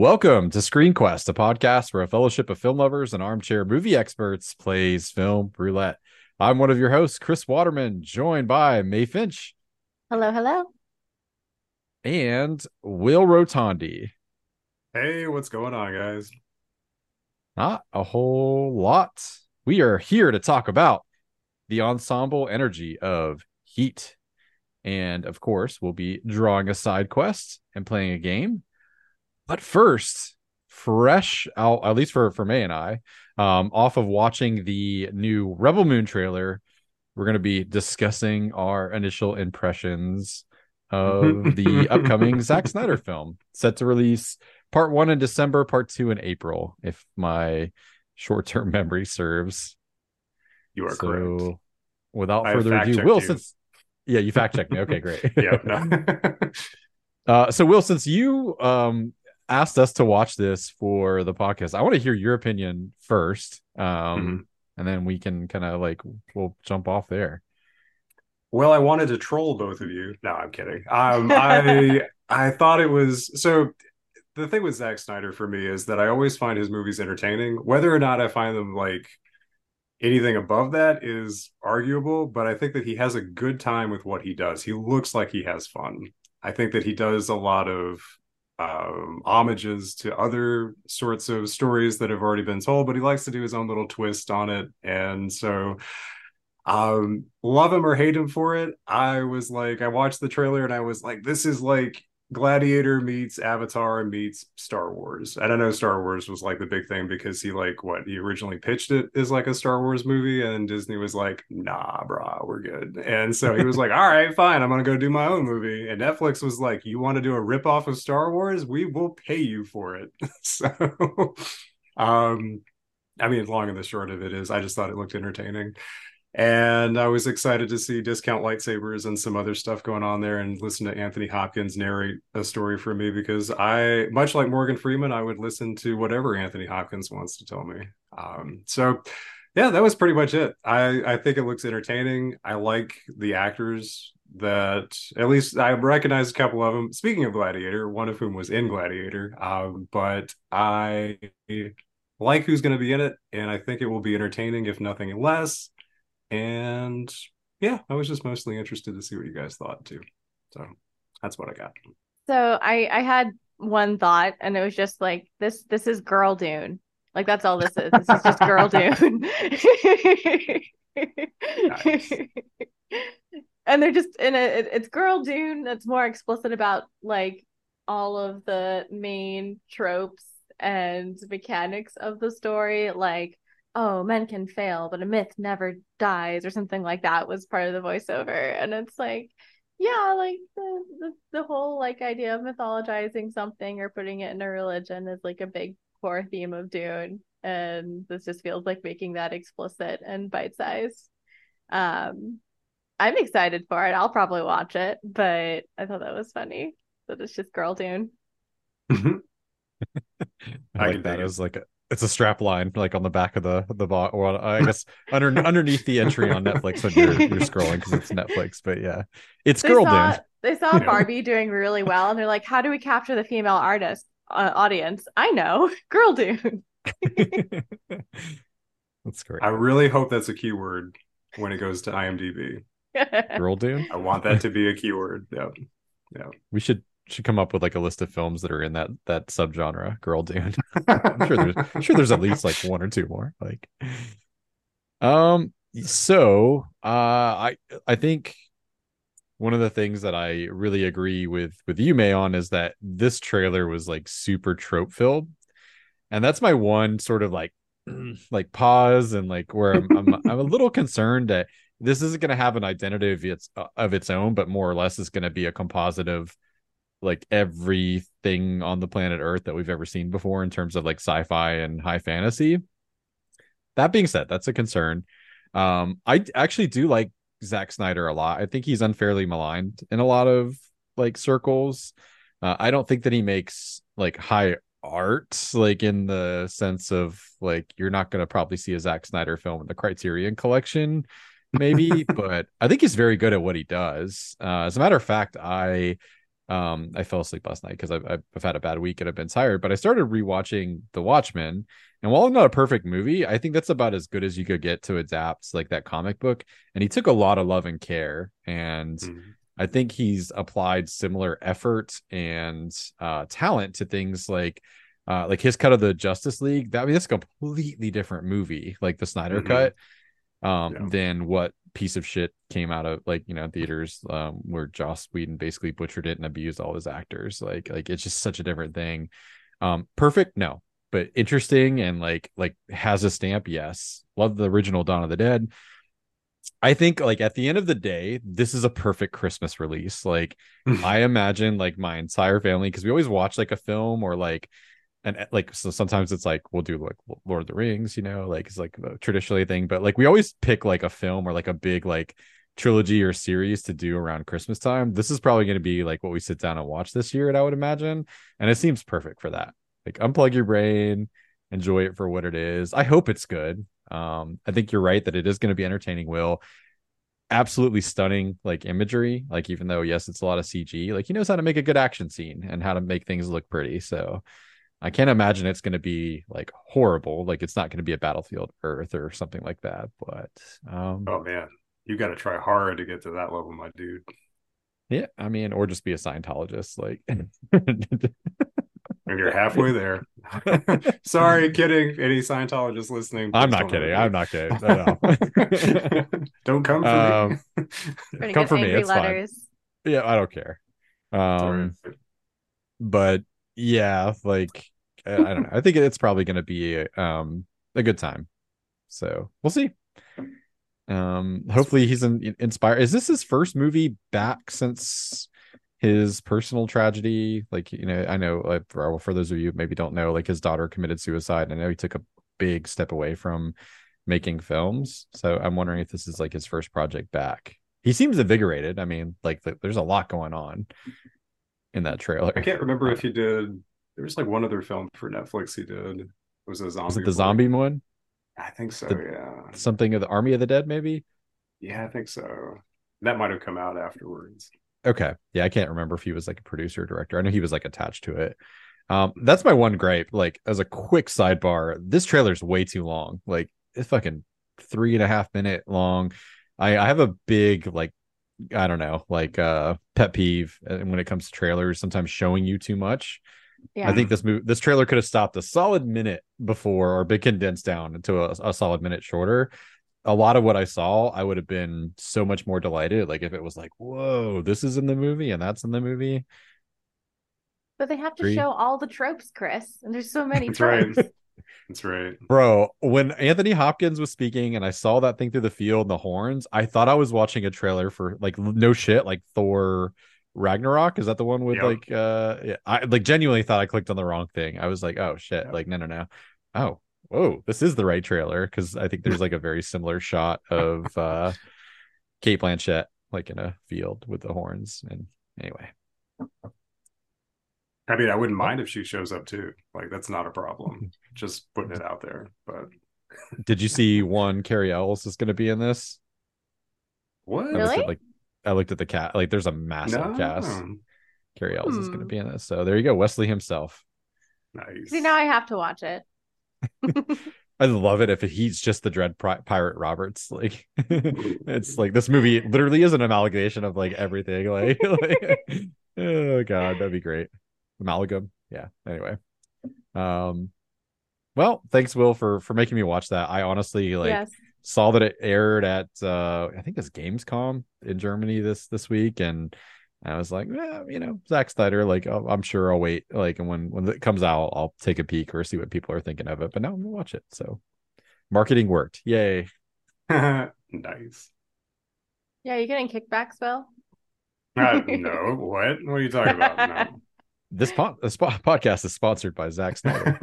Welcome to Screen Quest, a podcast where a fellowship of film lovers and armchair movie experts plays film roulette. I'm one of your hosts, Chris Waterman, joined by Mae Finch Hello, hello. and Will Rotondi. Hey, what's going on, guys? Not a whole lot. We are here to talk about the ensemble energy of Heat. And of course, we'll be drawing a side quest and playing a game. But first, fresh out, at least for, for Mae and I, um, off of watching the new Rebel Moon trailer, we're going to be discussing our initial impressions of the upcoming Zack Snyder film set to release part one in December, part two in April, if my short term memory serves. You are so, correct. without further ado, Will, you. since yeah, you fact checked me. Okay, great. yeah. Uh, so Will, since you um asked us to watch this for the podcast, I want to hear your opinion first. Um, Mm-hmm. and then we can kind of like we'll jump off there. well, I wanted to troll both of you. No, I'm kidding. Um, I I thought it was so. The thing with Zack Snyder for me is that I always find his movies entertaining. Whether or not I find them like anything above that is arguable, but I think that he has a good time with what he does. He looks like he has fun. I think that he does a lot of um, homages to other sorts of stories that have already been told, but he likes to do his own little twist on it. And so, um, love him or hate him for it, I was like, I watched the trailer and I was like, this is like Gladiator meets Avatar meets Star Wars. And I know Star Wars was like the big thing because he like what he originally pitched it is like a Star Wars movie, and Disney was like, nah, brah, we're good. And so he was like, all right, fine, I'm gonna go do my own movie. And Netflix was like, you want to do a ripoff of Star Wars? We will pay you for it. so um I mean, long and the short of it is I just thought it looked entertaining. And I was excited to see discount lightsabers and some other stuff going on there and listen to Anthony Hopkins narrate a story for me because I, much like Morgan Freeman, I would listen to whatever Anthony Hopkins wants to tell me. Um, so, yeah, that was pretty much it. I, I think it looks entertaining. I like the actors that, at least I recognize a couple of them. Speaking of Gladiator, one of whom was in Gladiator, um, but I like who's going to be in it, and I think it will be entertaining, if nothing less. And yeah, I was just mostly interested to see what you guys thought too. So that's what I got. So I I had one thought, and it was just like this. This is Girl Dune. Like that's all this is. This is just Girl Dune. Nice. And they're just in a. it- It's Girl Dune that's more explicit about like all of the main tropes and mechanics of the story, like oh, men can fail, but a myth never dies, or something like that was part of the voiceover. And it's like, yeah, like the, the, the whole like idea of mythologizing something or putting it in a religion is like a big core theme of Dune. And this just feels like making that explicit and bite sized. Um, I'm excited for it. I'll probably watch it, but I thought that was funny that it's just Girl Dune. I, I like that it. as like a, it's a strap line like on the back of the the bot or I guess under underneath the entry on Netflix when you're you're scrolling because it's Netflix. But yeah, it's they Girl saw, Dune. They saw Yeah. Barbie doing really well, and they're like, "How do we capture the female artist uh, audience?" I know, Girl Dune. That's great. I really hope that's a keyword when it goes to IMDb. Girl Dune. I want that to be a keyword. Yep. Yeah we should should come up with like a list of films that are in that that subgenre. Girl Dune. I'm sure there's I'm sure there's at least like one or two more. Like, um, so uh, I I think one of the things that I really agree with with you Mae on is that this trailer was like super trope filled, and that's my one sort of like like pause and like where I'm I'm, I'm a little concerned that this isn't going to have an identity of its of its own, but more or less is going to be a composite of like everything on the planet Earth that we've ever seen before in terms of like sci-fi and high fantasy. That being said, that's a concern. Um, I actually do like Zack Snyder a lot. I think he's unfairly maligned in a lot of like circles. Uh, I don't think that he makes like high art, like in the sense of like you're not going to probably see a Zack Snyder film in the Criterion Collection, maybe, but I think he's very good at what he does. Uh, as a matter of fact, I Um, I fell asleep last night because I've, I've had a bad week and I've been tired. But I started rewatching The Watchmen, and while it's not a perfect movie, I think that's about as good as you could get to adapt like that comic book. And he took a lot of love and care, and Mhm. I think he's applied similar effort and uh, talent to things like uh, like his cut of the Justice League. That I mean, that's a completely different movie, like the Snyder Mhm. cut, um, Yeah. than what piece of shit came out of like you know theaters um, where Joss Whedon basically butchered it and abused all his actors. Like like it's just such a different thing. Um, perfect, no, but interesting and like like has a stamp. Yes, love the original Dawn of the Dead. I think like at the end of the day, this is a perfect Christmas release. Like I imagine like my entire family because we always watch like a film or like and like so sometimes it's like we'll do like Lord of the Rings, you know, like it's like a traditionally thing, but like we always pick like a film or like a big like trilogy or series to do around Christmas time. This is probably going to be like what we sit down and watch this year, and I would imagine, and it seems perfect for that. Like unplug your brain, enjoy it for what it is. I hope it's good. Um, I think you're right that it is going to be entertaining. Will absolutely stunning like imagery like even though yes it's a lot of cg like he knows how to make a good action scene and how to make things look pretty so i can't imagine it's going to be like horrible like it's not going to be a battlefield earth or something like that but um Oh man, you got to try hard to get to that level, my dude. yeah i mean or just be a scientologist like And you're halfway there. Sorry, kidding. Any Scientologists listening? i'm please not don't kidding i'm not kidding no, no. don't come for Um, me. Come for me angry it's fine letters. yeah i don't care um but yeah, like I I don't know. I think it's probably going to be um a good time. So we'll see. Um, hopefully he's in, inspired. Is this his first movie back since his personal tragedy? Like you know, I know like for, for those of you who maybe don't know, like his daughter committed suicide. I know he took a big step away from making films. So I'm wondering if this is like his first project back. He seems invigorated. I mean, like th- there's a lot going on in that trailer. I can't remember if he did. There was like one other film for Netflix he did. It was a zombie. Was it the zombie one? I think so. The- yeah. Something of the Army of the Dead, maybe? Yeah, I think so. That might have come out afterwards. Okay. Yeah, I can't remember if he was like a producer or director. I know he was like attached to it. Um, that's my one gripe. Like, as a quick sidebar, this trailer's way too long. Like, it's fucking three and a half minute long. I, I have a big like I don't know, like uh pet peeve uh, when it comes to trailers, sometimes showing you too much. Yeah. I think this movie, this trailer could have stopped a solid minute before or been condensed down into a, a solid minute shorter. A lot of what I saw, I would have been so much more delighted. Like if it was like, whoa, this is in the movie and that's in the movie. But they have to Three. show all the tropes, Chris. And there's so many That's right. That's right. Bro, when Anthony Hopkins was speaking and I saw that thing through the field and the horns, I thought I was watching a trailer for like no shit, like Thor Ragnarok. Is that the one with Yep. like uh yeah, I like genuinely thought I clicked on the wrong thing. I was like, oh shit, Yep. like no no no. Oh, whoa, this is the right trailer because I think there's like a very similar shot of uh Cate Blanchett like in a field with the horns. And anyway. I mean, I wouldn't mind if she shows up too. Like, that's not a problem. Just putting it out there. But Did you see one Cary Elwes is gonna be in this? what? I looked Really? at like I looked at the cat like there's a massive No. cast. Cary Elwes is going to Hmm. be in this. So there you go, Wesley himself. Nice. See, now I have to watch it. I love it if he's just the Dread Pri- Pirate Roberts. Like it's like this movie literally is an amalgamation of like everything. Like, like oh god, that'd be great. Amalgam. Yeah. Anyway. Um well, thanks Will for for making me watch that. I honestly like yes. saw that it aired at uh I think it's Gamescom in Germany this this week and I was like, well, you know, Zack Snyder, like I'll- I'm sure I'll wait like and when when it comes out I'll take a peek or see what people are thinking of it. But now I'm gonna watch it. So marketing worked. Yay. nice. Yeah, you getting kickbacks, Bill? Uh, no, what? What are you talking about? No. This, po- this po- podcast is sponsored by Zack Snyder.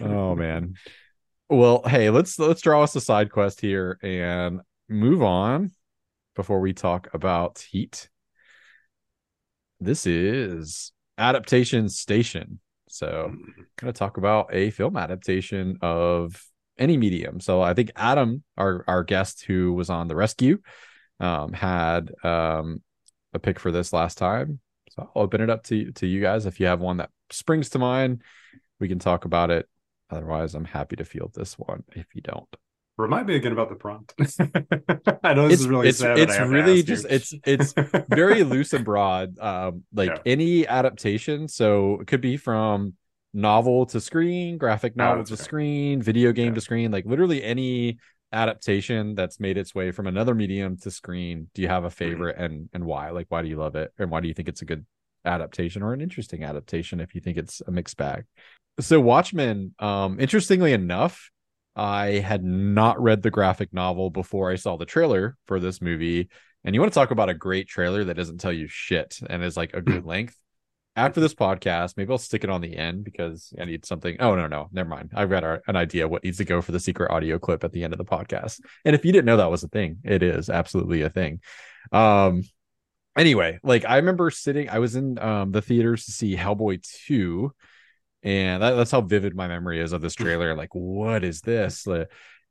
oh man. Well, hey, let's let's draw us a side quest here and move on before we talk about Heat. This is Adaptation Station. So, I'm going to talk about a film adaptation of any medium. So, I think Adam, our our guest who was on The Rescue, um, had um, a pick for this last time. So I'll open it up to to you guys. If you have one that springs to mind, we can talk about it. Otherwise, I'm happy to field this one if you don't. Remind me again about the prompt. I know this it's, is really it's, sad. It's really just it's it's very loose and broad. Um, like yeah. any adaptation. So it could be from novel to screen, graphic novel oh, to right. screen, video game yeah. to screen, like literally any adaptation that's made its way from another medium to screen. Do you have a mm-hmm. favorite and and why? Like why do you love it? And why do you think it's a good adaptation or an interesting adaptation if you think it's a mixed bag? So Watchmen, um, interestingly enough, I had not read the graphic novel before I saw the trailer for this movie. And you want to talk about a great trailer that doesn't tell you shit and is like a good length. After this podcast, maybe I'll stick it on the end because I need something. Oh no, no, never mind. I've got an idea what needs to go for the secret audio clip at the end of the podcast. And if you didn't know that was a thing, it is absolutely a thing. Um, anyway, like I remember sitting, I was in um the theaters to see Hellboy 2 and that, that's how vivid my memory is of this trailer like what is this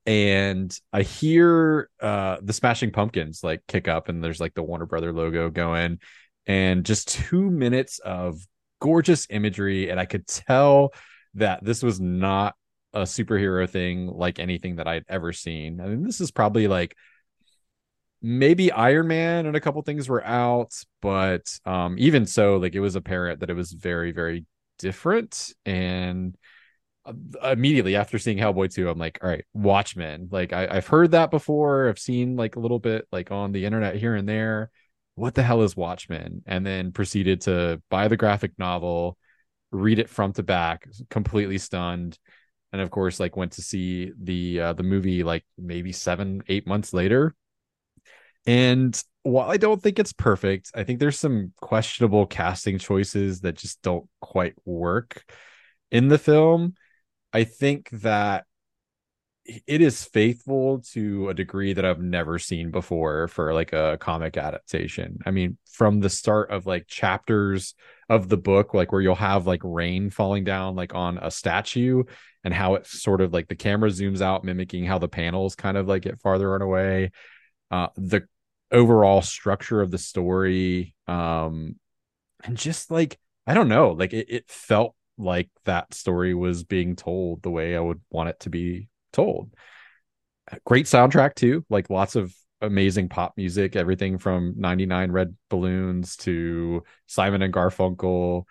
and i hear uh the smashing pumpkins like kick up and there's like the warner brother logo going and just two minutes of gorgeous imagery and i could tell that this was not a superhero thing like anything that i'd ever seen i mean this is probably like maybe Iron Man and a couple things were out, but um, even so, like it was apparent that it was very, very different and uh, immediately after seeing Hellboy 2, I'm like, all right, Watchmen. Like I, have heard that before. I've seen like a little bit like on the internet here and there. What the hell is Watchmen? And then proceeded to buy the graphic novel, read it front to back, completely stunned. And of course, like went to see the uh, the movie like maybe seven, eight months later. And while I don't think it's perfect, I think there's some questionable casting choices that just don't quite work in the film. I think that it is faithful to a degree that I've never seen before for like a comic adaptation. I mean, from the start of like chapters of the book, like where you'll have like rain falling down like on a statue and how it sort of like the camera zooms out, mimicking how the panels kind of like get farther and away. Uh, the overall structure of the story um and just like i don't know like it, it felt like that story was being told the way i would want it to be told. Great soundtrack too. Like lots of amazing pop music everything from 99 red balloons to simon and garfunkel.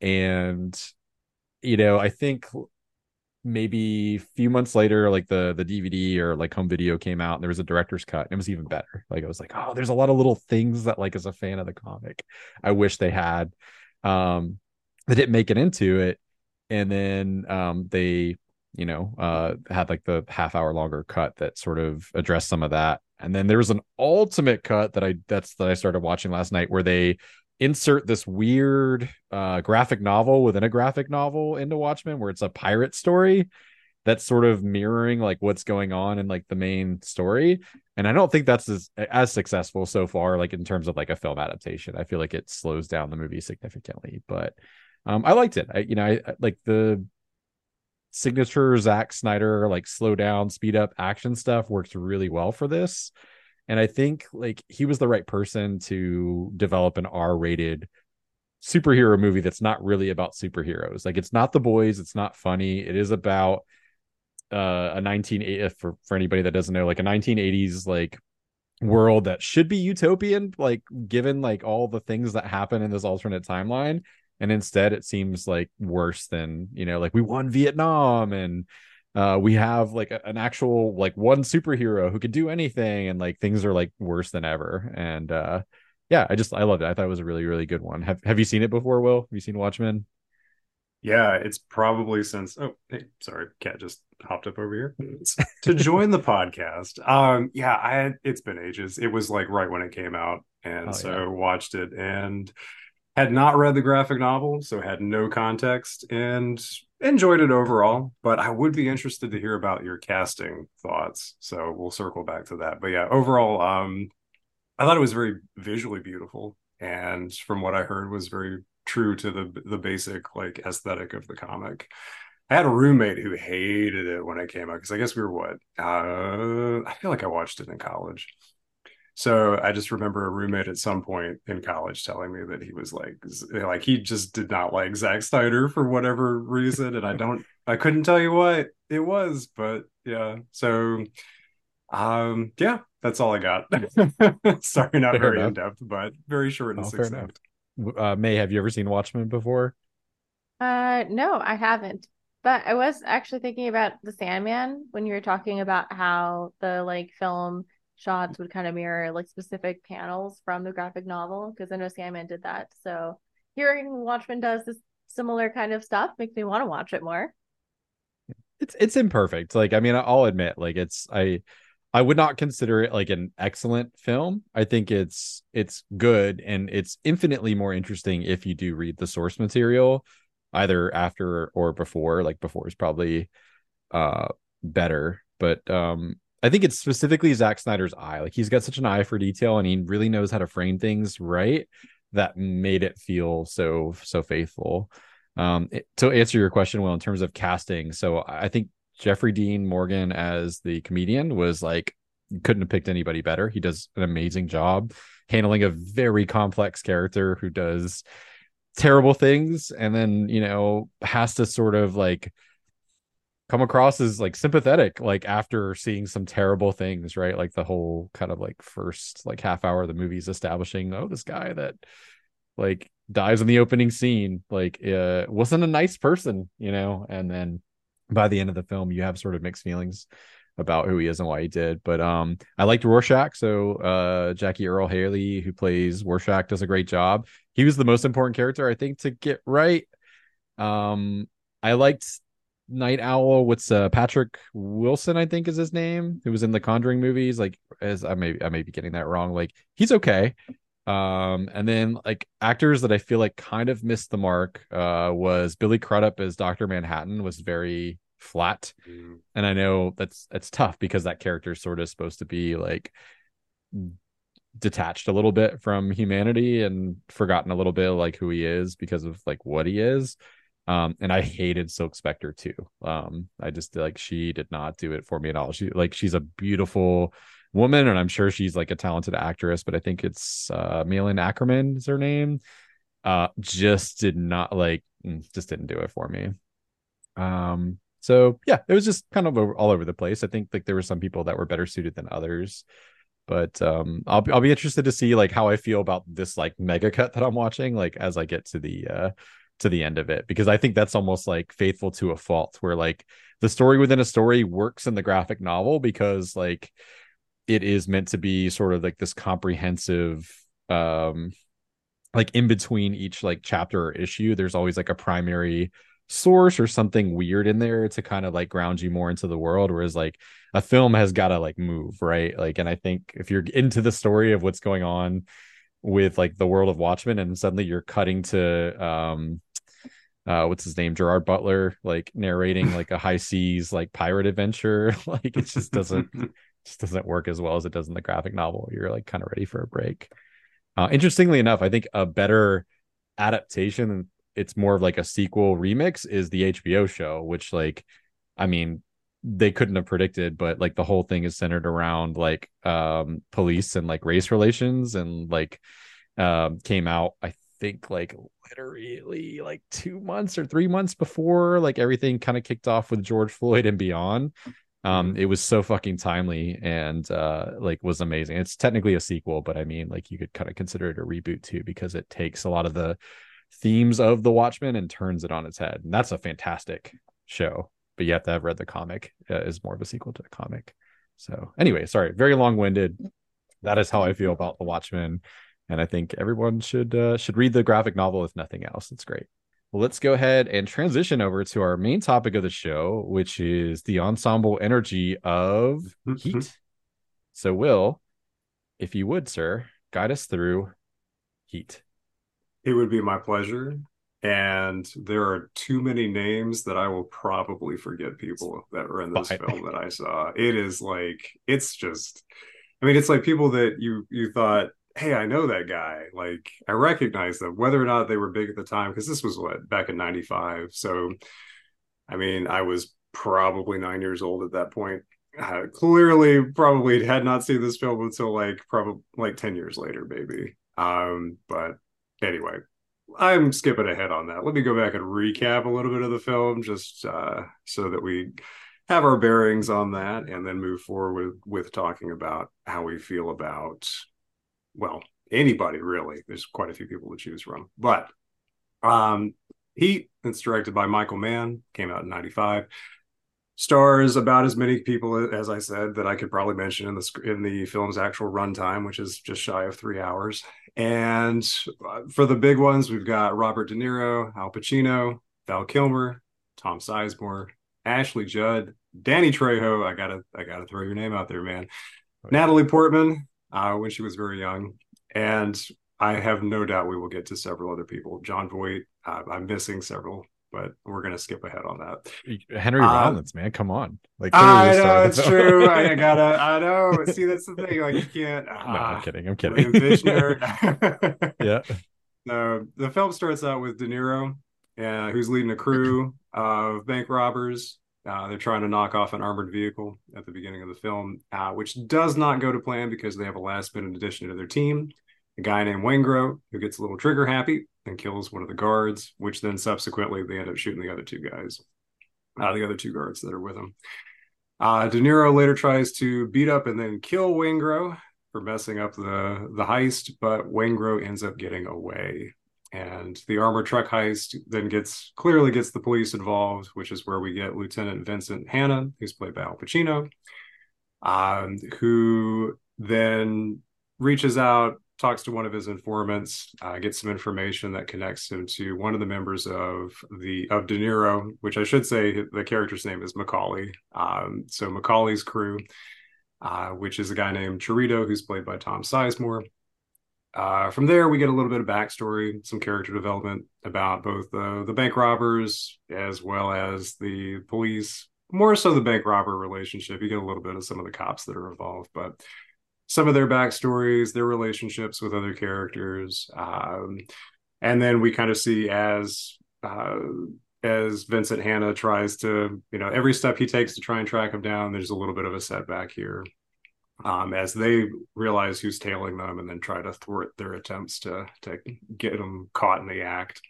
And you know i think maybe a few months later like the the dvd or like home video came out and there was a director's cut and it was even better. Like i was like oh there's a lot of little things that like as a fan of the comic i wish they had um they didn't make it into it. And then um they you know uh had like the half hour longer cut that sort of addressed some of that. And then there was an ultimate cut that i that's that i started watching last night where they insert this weird uh, graphic novel within a graphic novel into Watchmen where it's a pirate story that's sort of mirroring like what's going on in like the main story. And i don't think that's as, as successful so far like in terms of like a film adaptation. I feel like it slows down the movie significantly but um i liked it. I you know i like the signature Zack Snyder like slow down speed up action stuff works really well for this and I think like he was the right person to develop an R-rated superhero movie that's not really about superheroes. Like it's not the boys, it's not funny. It is about uh, a 1980 for for anybody that doesn't know, like a 1980s like world that should be utopian, like given like all the things that happen in this alternate timeline. And instead it seems like worse than, you know, like we won Vietnam and uh we have like a, an actual like one superhero who could do anything and like things are like worse than ever. And uh yeah i just i loved it. I thought it was a really really good one. Have have you seen it before will? Have you seen watchmen? Yeah it's probably since oh hey sorry cat just hopped up over here. To join the podcast um yeah i it's been ages. It was like right when it came out and oh, so yeah. watched it and had not read the graphic novel so had no context and enjoyed it overall, but I would be interested to hear about your casting thoughts. So we'll circle back to that. But yeah, overall, um, I thought it was very visually beautiful, and from what I heard, was very true to the the basic like aesthetic of the comic. I had a roommate who hated it when it came out because I guess we were what uh, I feel like I watched it in college. So I just remember a roommate at some point in college telling me that he was like, like he just did not like Zack Snyder for whatever reason, and I don't, I couldn't tell you what it was, but yeah. So, um, yeah, that's all I got. Sorry, not fair very enough. in depth, but very short and oh, succinct. Uh, Mae, have you ever seen Watchmen before? Uh, no, I haven't. But I was actually thinking about the Sandman when you were talking about how the like film shots would kind of mirror like specific panels from the graphic novel because I know Sandman did that. So hearing Watchmen does this similar kind of stuff makes me want to watch it more. It's it's imperfect. Like I mean, I'll admit, like it's I I would not consider it like an excellent film. I think it's it's good and it's infinitely more interesting if you do read the source material either after or before. Like before is probably uh better, but um I think it's specifically Zack Snyder's eye. Like he's got such an eye for detail and he really knows how to frame things right that made it feel so so faithful. Um it, to answer your question well in terms of casting, so I think Jeffrey Dean Morgan as the comedian was like couldn't have picked anybody better. He does an amazing job handling a very complex character who does terrible things and then, you know, has to sort of like come across as like sympathetic like after seeing some terrible things right? Like the whole kind of like first like half hour of the movie is establishing oh this guy that like dies in the opening scene like uh wasn't a nice person you know? And then by the end of the film you have sort of mixed feelings about who he is and why he did. But um i liked rorschach so uh jackie earle haley who plays rorschach does a great job. He was the most important character i think to get right. Um i liked Nite Owl. What's uh, Patrick Wilson? I think is his name. Who was in the Conjuring movies? Like, as I may I may be getting that wrong. Like, he's okay. Um, and then like actors that I feel like kind of missed the mark uh, was Billy Crudup as Doctor Manhattan was very flat, mm. and I know that's it's tough because that character is sort of supposed to be like detached a little bit from humanity and forgotten a little bit like who he is because of like what he is um, and I hated Silk Spectre too. Um, I just like she did not do it for me at all. She like she's a beautiful woman, and I'm sure she's like a talented actress, but I think it's uh Malin Akerman is her name. Uh, just did not like, mm, just didn't do it for me. Um, so yeah, it was just kind of all over the place. I think like there were some people that were better suited than others but um I'll I'll be interested to see like how I feel about this like mega cut that I'm watching like as I get to the uh to the end of it because I think that's almost like faithful to a fault where like the story within a story works in the graphic novel because like it is meant to be sort of like this comprehensive um like in between each like chapter or issue there's always like a primary source or something weird in there to kind of like ground you more into the world whereas like a film has got to like move right? Like and i think if you're into the story of what's going on with like the world of watchmen and suddenly you're cutting to um uh what's his name? Gerard butler like narrating like a high seas like pirate adventure. Like it just doesn't just doesn't work as well as it does in the graphic novel you're like kind of ready for a break. Uh interestingly enough i think a better adaptation it's more of like a sequel remix is the hbo show which like i mean they couldn't have predicted but like the whole thing is centered around like um police and like race relations and like um came out i think like literally like two months or three months before like everything kind of kicked off with George Floyd and beyond. Um, it was so fucking timely and uh like was amazing. It's technically a sequel, but I mean like you could kind of consider it a reboot too because it takes a lot of the themes of the Watchmen and turns it on its head. And that's a fantastic show. But you have to have read the comic uh, is more of a sequel to the comic. So anyway, sorry, very long winded. That is how I feel about the Watchmen and I think everyone should uh, should read the graphic novel if nothing else. It's great. Well, let's go ahead and transition over to our main topic of the show, which is the ensemble energy of mm-hmm. heat. So, Will, if you would, sir, guide us through heat. It would be my pleasure. And there are too many names that I will probably forget people that were in this Fine. film that I saw. It is like it's just I mean, it's like people that you you thought hey, I know that guy. Like I recognize them, whether or not they were big at the time, because this was what back in '95. So, I mean, I was probably nine years old at that point. uh, clearly probably had not seen this film until like probably like 10 years later, maybe. Um, but anyway, I'm skipping ahead on that. Let me go back and recap a little bit of the film just uh, so that we have our bearings on that and then move forward with, with talking about how we feel about, well, anybody really. There's quite a few people to choose from. But um, Heat, it's directed by Michael Mann, came out in 95 stars about as many people as I said that I could probably mention in the in the film's actual runtime, which is just shy of three hours. And uh, for the big ones, we've got Robert De Niro, Al Pacino, Val Kilmer, Tom Sizemore, Ashley Judd, Danny Trejo. I gotta I gotta throw your name out there, man. Oh, Natalie Portman, uh, when she was very young, and I have no doubt we will get to several other people. Jon Voight. Uh, I'm missing several but we're gonna skip ahead on that. Henry uh, Rollins, man, come on! Like I know it's true. I gotta. I know. See, that's the thing. Like you can't. Uh, no, I'm ah, kidding. I'm kidding. yeah. No, the film starts out with De Niro, uh, who's leading a crew of bank robbers. Uh, they're trying to knock off an armored vehicle at the beginning of the film, uh, which does not go to plan because they have a last minute addition to their team. A guy named Waingro who gets a little trigger happy and kills one of the guards, which then subsequently they end up shooting the other two guys, uh, the other two guards that are with him. Uh, De Niro later tries to beat up and then kill Waingro for messing up the the heist, but Waingro ends up getting away. And the armored truck heist then gets clearly gets the police involved, which is where we get Lieutenant Vincent Hanna, who's played by Al Pacino, um, who then reaches out talks to one of his informants, uh, gets some information that connects him to one of the members of the of De Niro, which I should say the character's name is McCauley. Um, so McCauley's crew, uh, which is a guy named Cheritto, who's played by Tom Sizemore. Uh, from there, we get a little bit of backstory, some character development about both the the bank robbers as well as the police. More so, the bank robber relationship. You get a little bit of some of the cops that are involved, but some of their backstories, their relationships with other characters, um, and then we kind of see as uh, as Vincent Hanna tries to, you know, every step he takes to try and track him down, there's a little bit of a setback here. Um, as they realize who's tailing them and then try to thwart their attempts to to get them caught in the act.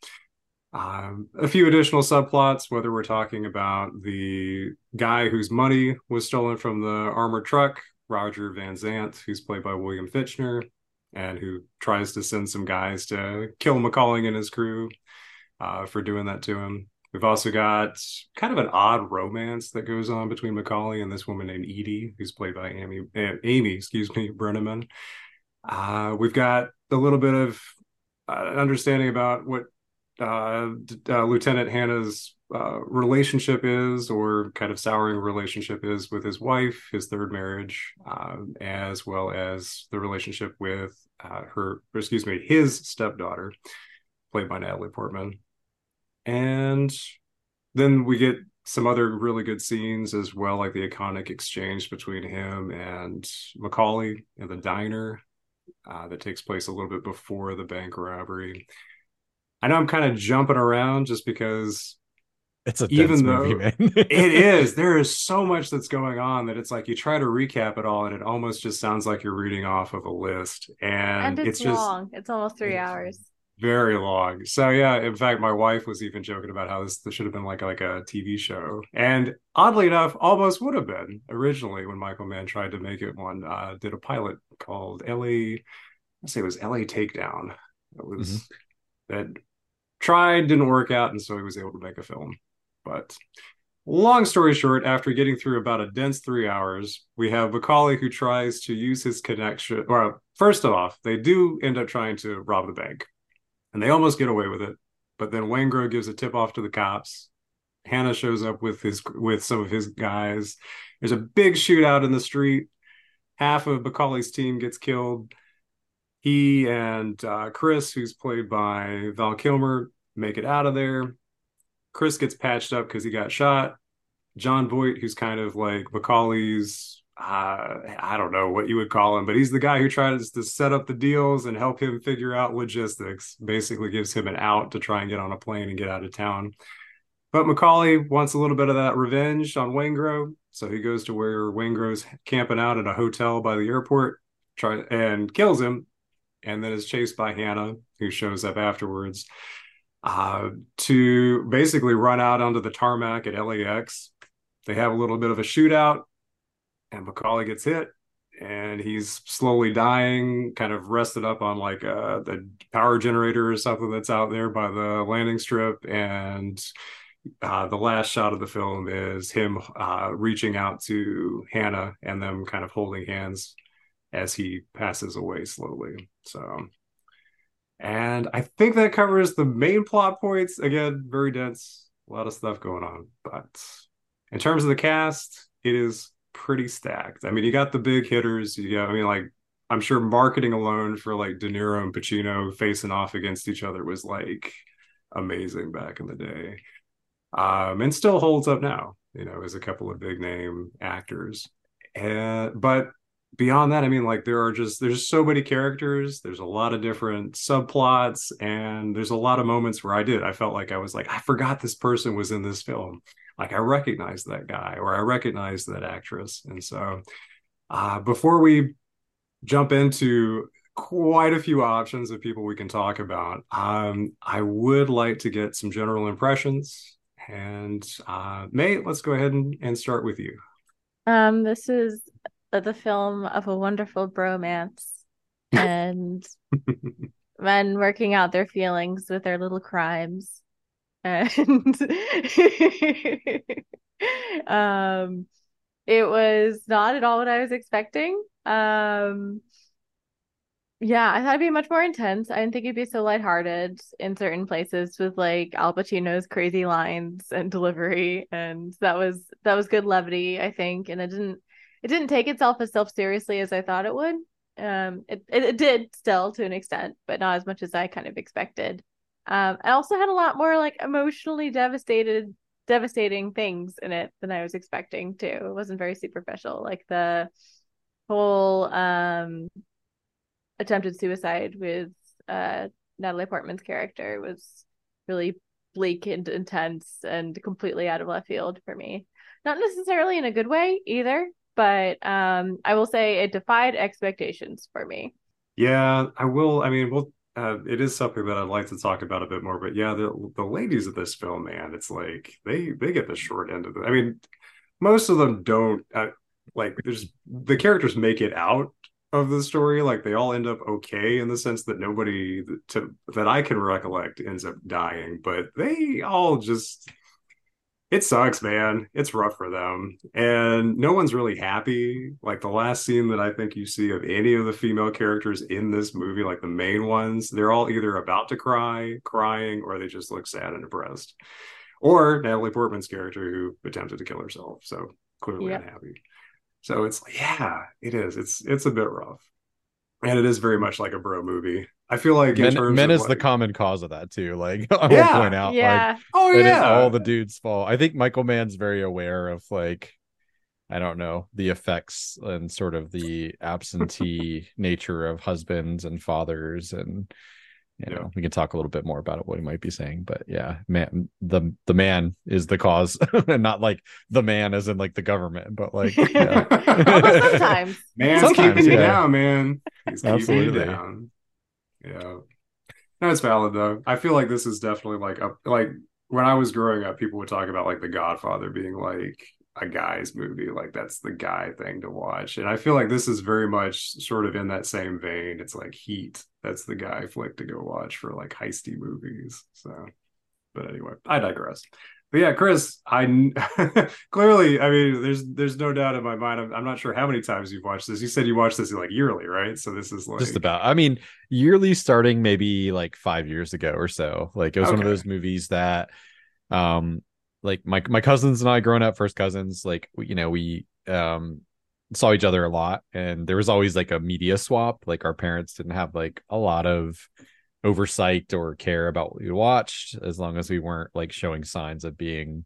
Um, a few additional subplots, whether we're talking about the guy whose money was stolen from the armored truck Roger Van Zant, who's played by William Fichtner, and who tries to send some guys to kill McCauley and his crew uh, for doing that to him. We've also got kind of an odd romance that goes on between McCauley and this woman named Edie, who's played by Amy, uh, Amy, excuse me, Brenneman. Uh, we've got a little bit of uh, understanding about what uh, uh, Lieutenant Hanna's uh, relationship is, or kind of souring relationship is with his wife, his third marriage, um, as well as the relationship with uh, her, excuse me, his stepdaughter, played by Natalie Portman. And then we get some other really good scenes as well, like the iconic exchange between him and McCauley in the diner uh, that takes place a little bit before the bank robbery. I know I'm kind of jumping around just because it's a even though movie, man. it is, there is so much that's going on that it's like you try to recap it all, and it almost just sounds like you're reading off of a list, and, and it's, it's long. Just, it's almost three hours. Very long. So yeah, in fact, my wife was even joking about how this, this should have been like like a TV show, and oddly enough, almost would have been originally when Michael Mann tried to make it one. Uh, did a pilot called L.A. Let's say it was L.A. Takedown. It was mm-hmm. that tried, didn't work out, and so he was able to make a film. But long story short, after getting through about a dense three hours, we have McCauley who tries to use his connection. Well, first off, they do end up trying to rob the bank, and they almost get away with it. But then Waingro gives a tip off to the cops. Hanna shows up with his with some of his guys. There's a big shootout in the street. Half of McCauley's team gets killed he and uh, Chris, who's played by Val Kilmer, make it out of there. Chris gets patched up because he got shot. Jon Voight, who's kind of like McCauley's, uh, I don't know what you would call him, but he's the guy who tries to set up the deals and help him figure out logistics. Basically, gives him an out to try and get on a plane and get out of town. but McCauley wants a little bit of that revenge on Waingro, so he goes to where Waingro's camping out at a hotel by the airport, try and kills him, and then is chased by Hanna, who shows up afterwards, uh, to basically run out onto the tarmac at LAX. They have a little bit of a shootout, and McCauley gets hit, and he's slowly dying, kind of rested up on like uh, the power generator or something that's out there by the landing strip. And uh, the last shot of the film is him uh, reaching out to Hanna and them kind of holding hands as he passes away slowly. So, and I think that covers the main plot points. Again, very dense, a lot of stuff going on. But in terms of the cast, it is pretty stacked. I mean, you got the big hitters. Got, I mean, like, I'm sure marketing alone for like De Niro and Pacino facing off against each other was like amazing back in the day. Um, and still holds up now, you know, as a couple of big name actors. And, but beyond that, I mean, like, there are just, there's so many characters, there's a lot of different subplots, and there's a lot of moments where I did, I felt like I was like, I forgot this person was in this film like I recognize that guy or I recognize that actress. And so uh, before we jump into quite a few options of people we can talk about, um, I would like to get some general impressions. And uh, Mae, let's go ahead and, and start with you. Um, this is the film of a wonderful bromance and men working out their feelings with their little crimes and um it was not at all what I was expecting. Um yeah, I thought it'd be much more intense. I didn't think it'd be so lighthearted in certain places with like Al Pacino's crazy lines and delivery, and that was that was good levity, I think. And it didn't it didn't take itself as self seriously as I thought it would. Um, it, it it did still to an extent, but not as much as I kind of expected. Um, I also had a lot more like emotionally devastated, devastating things in it than I was expecting too. It wasn't very superficial, like the whole um attempted suicide with uh Natalie Portman's character was really bleak and intense and completely out of left field for me. Not necessarily in a good way either, but um I will say it defied expectations for me. Yeah, I will. I mean, we'll uh, it is something that I'd like to talk about a bit more. But yeah, the the ladies of this film, man, it's like they they get the short end of it. I mean, most of them don't. Uh, like, there's the characters make it out of the story. Like, they all end up okay in the sense that nobody to that I can recollect ends up dying, but they all just it sucks, man. It's rough for them. And no one's really happy. Like the last scene that I think you see of any of the female characters in this movie, like the main ones, they're all either about to cry, crying, or they just look sad and depressed. Or Natalie Portman's character who attempted to kill herself. So clearly yep. unhappy. So it's yeah, it is. It's it's a bit rough. And it is very much like a bro movie. I feel like men, men is like, the common cause of that too. Like I yeah, will point out, yeah. like oh yeah, it is all the dude's fault. I think Michael Mann's very aware of like I don't know the effects and sort of the absentee nature of husbands and fathers and you yeah. know we can talk a little bit more about it what he might be saying but yeah man the the man is the cause and not like the man as in like the government but like yeah. Oh, sometimes man's sometimes, keeping yeah. you down man He's absolutely down. Yeah. No, it's valid though. I feel like this is definitely like a like when I was growing up, people would talk about like The Godfather being like a guy's movie, like that's the guy thing to watch. And I feel like this is very much sort of in that same vein. It's like Heat, that's the guy flick to go watch for like heisty movies. So, but anyway, I digress but yeah, Chris, I clearly, I mean, there's there's no doubt in my mind. I'm, I'm, not sure how many times you've watched this. You said you watched this like yearly, right? So this is like just about. I mean, yearly starting maybe like five years ago or so. Like it was okay. one of those movies that, um, like my my cousins and I, growing up, first cousins, like you know, we um saw each other a lot, and there was always like a media swap. Like our parents didn't have like a lot of oversight or care about what we watched as long as we weren't like showing signs of being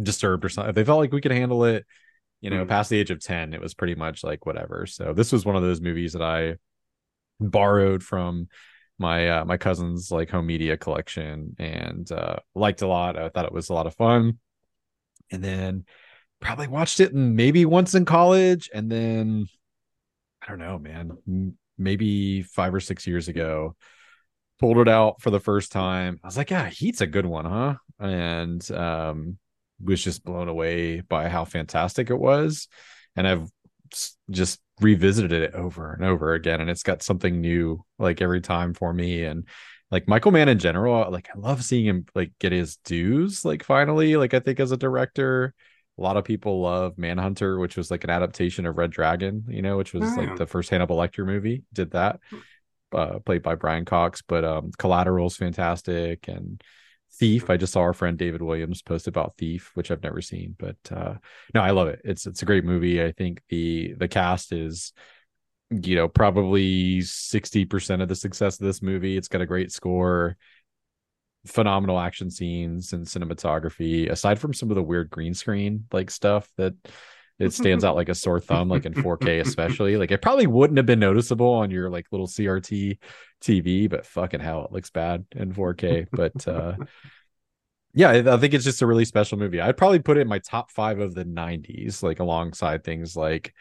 disturbed or something. They felt like we could handle it, you know, mm. past the age of 10, it was pretty much like whatever. So this was one of those movies that I borrowed from my uh, my cousin's like home media collection and uh, liked a lot. I thought it was a lot of fun, and then probably watched it maybe once in college, and then I don't know, man, maybe five or six years ago, pulled it out for the first time. I was like, yeah, Heat's a good one, huh? And um, was just blown away by how fantastic it was, and I've just revisited it over and over again and it's got something new like every time for me and like Michael Mann in general like I love seeing him like get his dues like finally like I think as a director a lot of people love Manhunter which was like an adaptation of Red Dragon you know which was oh, like the first Hannibal Lecter movie did that hmm. Uh, played by Brian Cox but um Collateral's fantastic and Thief. I just saw our friend David Williams post about Thief, which I've never seen, but uh, no, I love it. It's it's a great movie. I think the the cast is you know probably 60% of the success of this movie. It's got a great score, phenomenal action scenes and cinematography aside from some of the weird green screen like stuff that it stands out like a sore thumb like in 4k especially. Like it probably wouldn't have been noticeable on your like little crt tv but fucking hell it looks bad in 4k but uh yeah i think it's just a really special movie. I'd probably put it in my top five of the 90s like alongside things like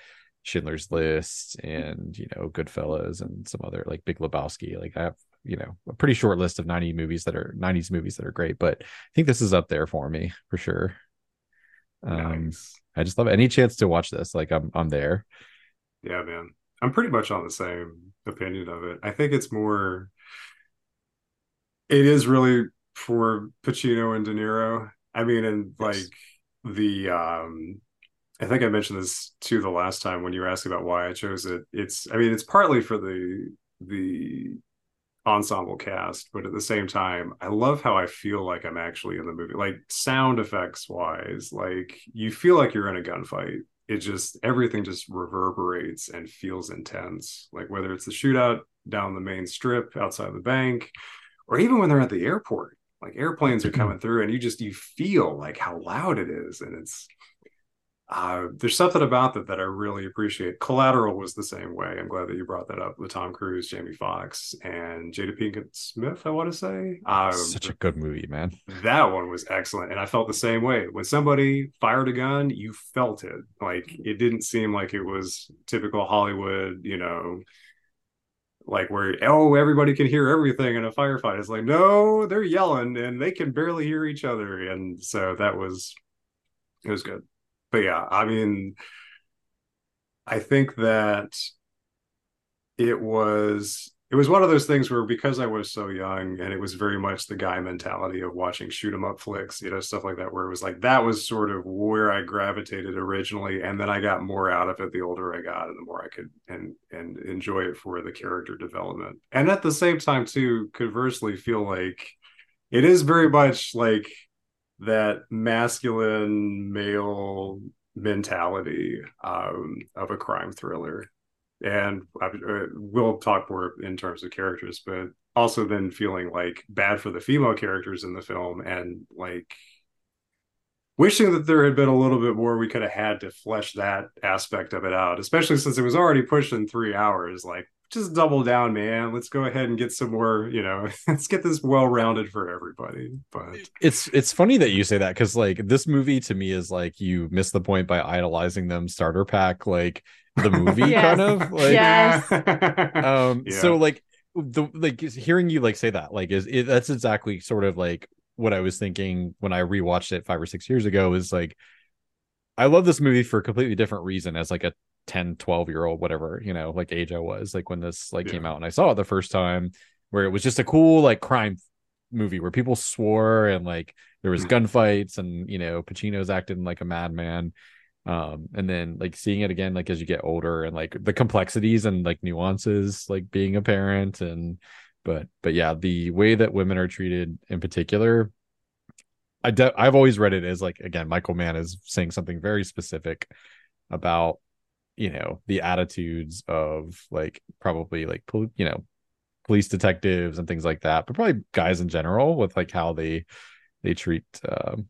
schindler's list and you know goodfellas and some other like big lebowski. Like i have you know a pretty short list of 90 movies that are 90s movies that are great but i think this is up there for me for sure um nice. I just love it. any chance to watch this. Like I'm I'm there. Yeah, man. I'm pretty much on the same opinion of it. I think it's more it is really for Pacino and De Niro. I mean, and like the um I think I mentioned this too the last time when you were asking about why I chose it. It's I mean, it's partly for the the ensemble cast, but at the same time, I love how I feel like I'm actually in the movie. Like sound effects wise, like you feel like you're in a gunfight. It just everything just reverberates and feels intense. Like whether it's the shootout down the main strip outside the bank, or even when they're at the airport, like airplanes are mm-hmm. coming through and you just you feel like how loud it is. And it's uh, there's something about that that I really appreciate. Collateral was the same way. I'm glad that you brought that up with Tom Cruise, Jamie Foxx, and Jada Pinkett Smith. I want to say, um, such a good movie, man. That one was excellent, and I felt the same way. When somebody fired a gun, you felt it. Like it didn't seem like it was typical Hollywood, you know, like where oh everybody can hear everything in a firefight. It's like no, they're yelling and they can barely hear each other, and so that was it was good but yeah, I mean, I think that it was it was one of those things where because I was so young and it was very much the guy mentality of watching shoot 'em up flicks, you know, stuff like that, where it was like that was sort of where I gravitated originally, and then I got more out of it the older I got and the more I could and and enjoy it for the character development. And at the same time, too, conversely, feel like it is very much like that masculine male mentality um, of a crime thriller. And uh, we'll talk more in terms of characters, but also then feeling like bad for the female characters in the film and like wishing that there had been a little bit more we could have had to flesh that aspect of it out, especially since it was already pushing three hours. Like, just double down, man. Let's go ahead and get some more, you know, let's get this well rounded for everybody. But it's it's funny that you say that because like this movie to me is like you miss the point by idolizing them starter pack, like the movie kind of like yes. um yeah. so like the like hearing you like say that like is it, that's exactly sort of like what I was thinking when I rewatched it five or six years ago is like I love this movie for a completely different reason as like a 10 12 year old whatever you know like age i was like when this like yeah. came out and i saw it the first time where it was just a cool like crime movie where people swore and like there was mm-hmm. gunfights and you know pacino's acting like a madman um and then like seeing it again like as you get older and like the complexities and like nuances like being a parent and but but yeah the way that women are treated in particular I de- I've always read it as like again Michael Mann is saying something very specific about you know the attitudes of like probably like you know police detectives and things like that but probably guys in general with like how they they treat um,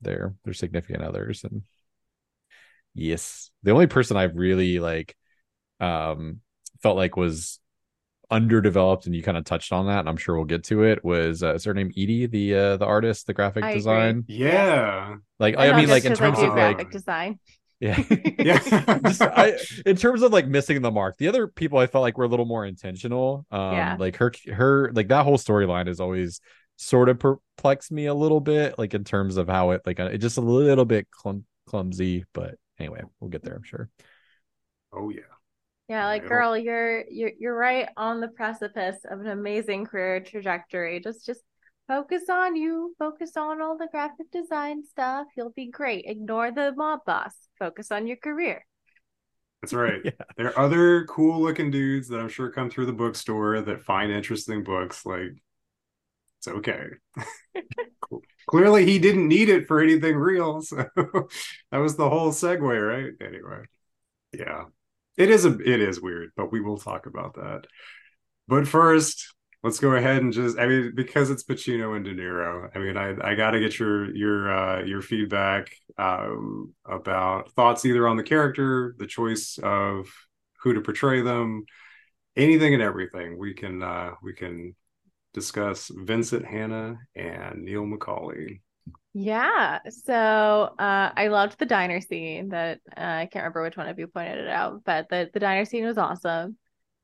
their their significant others and yes the only person i've really like um felt like was underdeveloped and you kind of touched on that and i'm sure we'll get to it was uh, is her name edie the uh the artist the graphic I agree. design Yeah. like And i mean like in terms do of like graphic design. Yeah Yeah. Just, I, in terms of like missing the mark the other people i felt like were a little more intentional um Yeah. like her her like that whole storyline is always sort of perplexed me a little bit like in terms of how it like uh, it just a little bit clum- clumsy but anyway we'll get there i'm sure Oh yeah. Yeah, like girl, you're you're you're right on the precipice of an amazing career trajectory. Just just focus on you, focus on all the graphic design stuff. You'll be great. Ignore the mob boss. Focus on your career. That's right. Yeah. There are other cool looking dudes that I'm sure come through the bookstore that find interesting books. Like, it's okay. cool. Clearly, he didn't need it for anything real. So that was the whole segue, right? Anyway, yeah, it is a it is weird, but we will talk about that. But first, let's go ahead and just I mean, because it's Pacino and De Niro. I mean, I I got to get your your uh, your feedback um, about thoughts either on the character, the choice of who to portray them, anything and everything. We can uh, we can discuss Vincent Hanna and Neil McCauley. Yeah. So uh I loved the diner scene that uh, I can't remember which one of you pointed it out, but the the diner scene was awesome.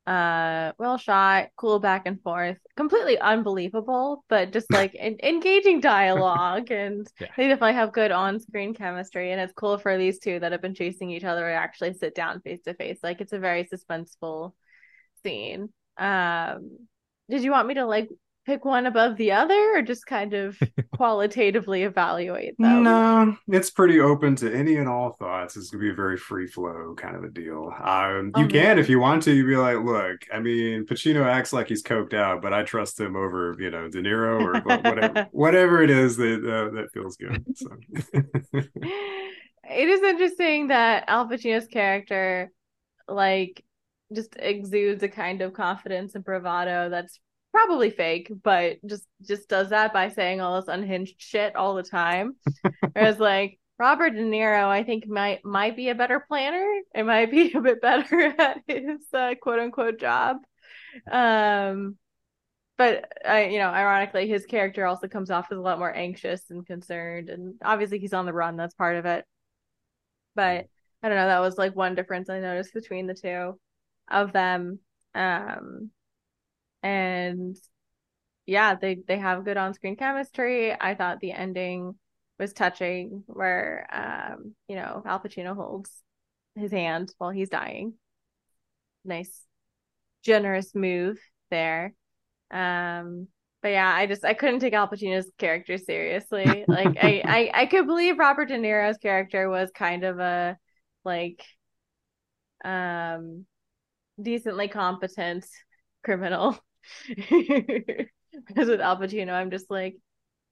Uh well shot, cool back and forth, completely unbelievable, but just like en- engaging dialogue and Yeah. they definitely have good on-screen chemistry and it's cool for these two that have been chasing each other to actually sit down face to face. Like it's a very suspenseful scene. Um did you want me to like pick one above the other or just kind of qualitatively evaluate them? No, it's pretty open to any and all thoughts. It's gonna be a very free flow kind of a deal. Um, you Oh, can, man. if you want to, you'd be like, look, I mean, Pacino acts like he's coked out, but I trust him over, you know, De Niro or whatever, whatever it is that uh, that feels good. So, it is interesting that Al Pacino's character like just exudes a kind of confidence and bravado that's probably fake, but just just does that by saying all this unhinged shit all the time. Whereas like Robert De Niro, I think might might be a better planner. It might be a bit better at his uh, quote unquote job. Um, but I, you know, ironically, his character also comes off as a lot more anxious and concerned, and obviously he's on the run. That's part of it. But I don't know. That was like one difference I noticed between the two of them. Um, and yeah, they they have good on-screen chemistry. I thought the ending was touching, where um, you know, Al Pacino holds his hand while he's dying. Nice, generous move there. Um, but yeah, I just I couldn't take Al Pacino's character seriously. Like I, I I could believe Robert De Niro's character was kind of a like um decently competent criminal. Because with Al Pacino, I'm just like,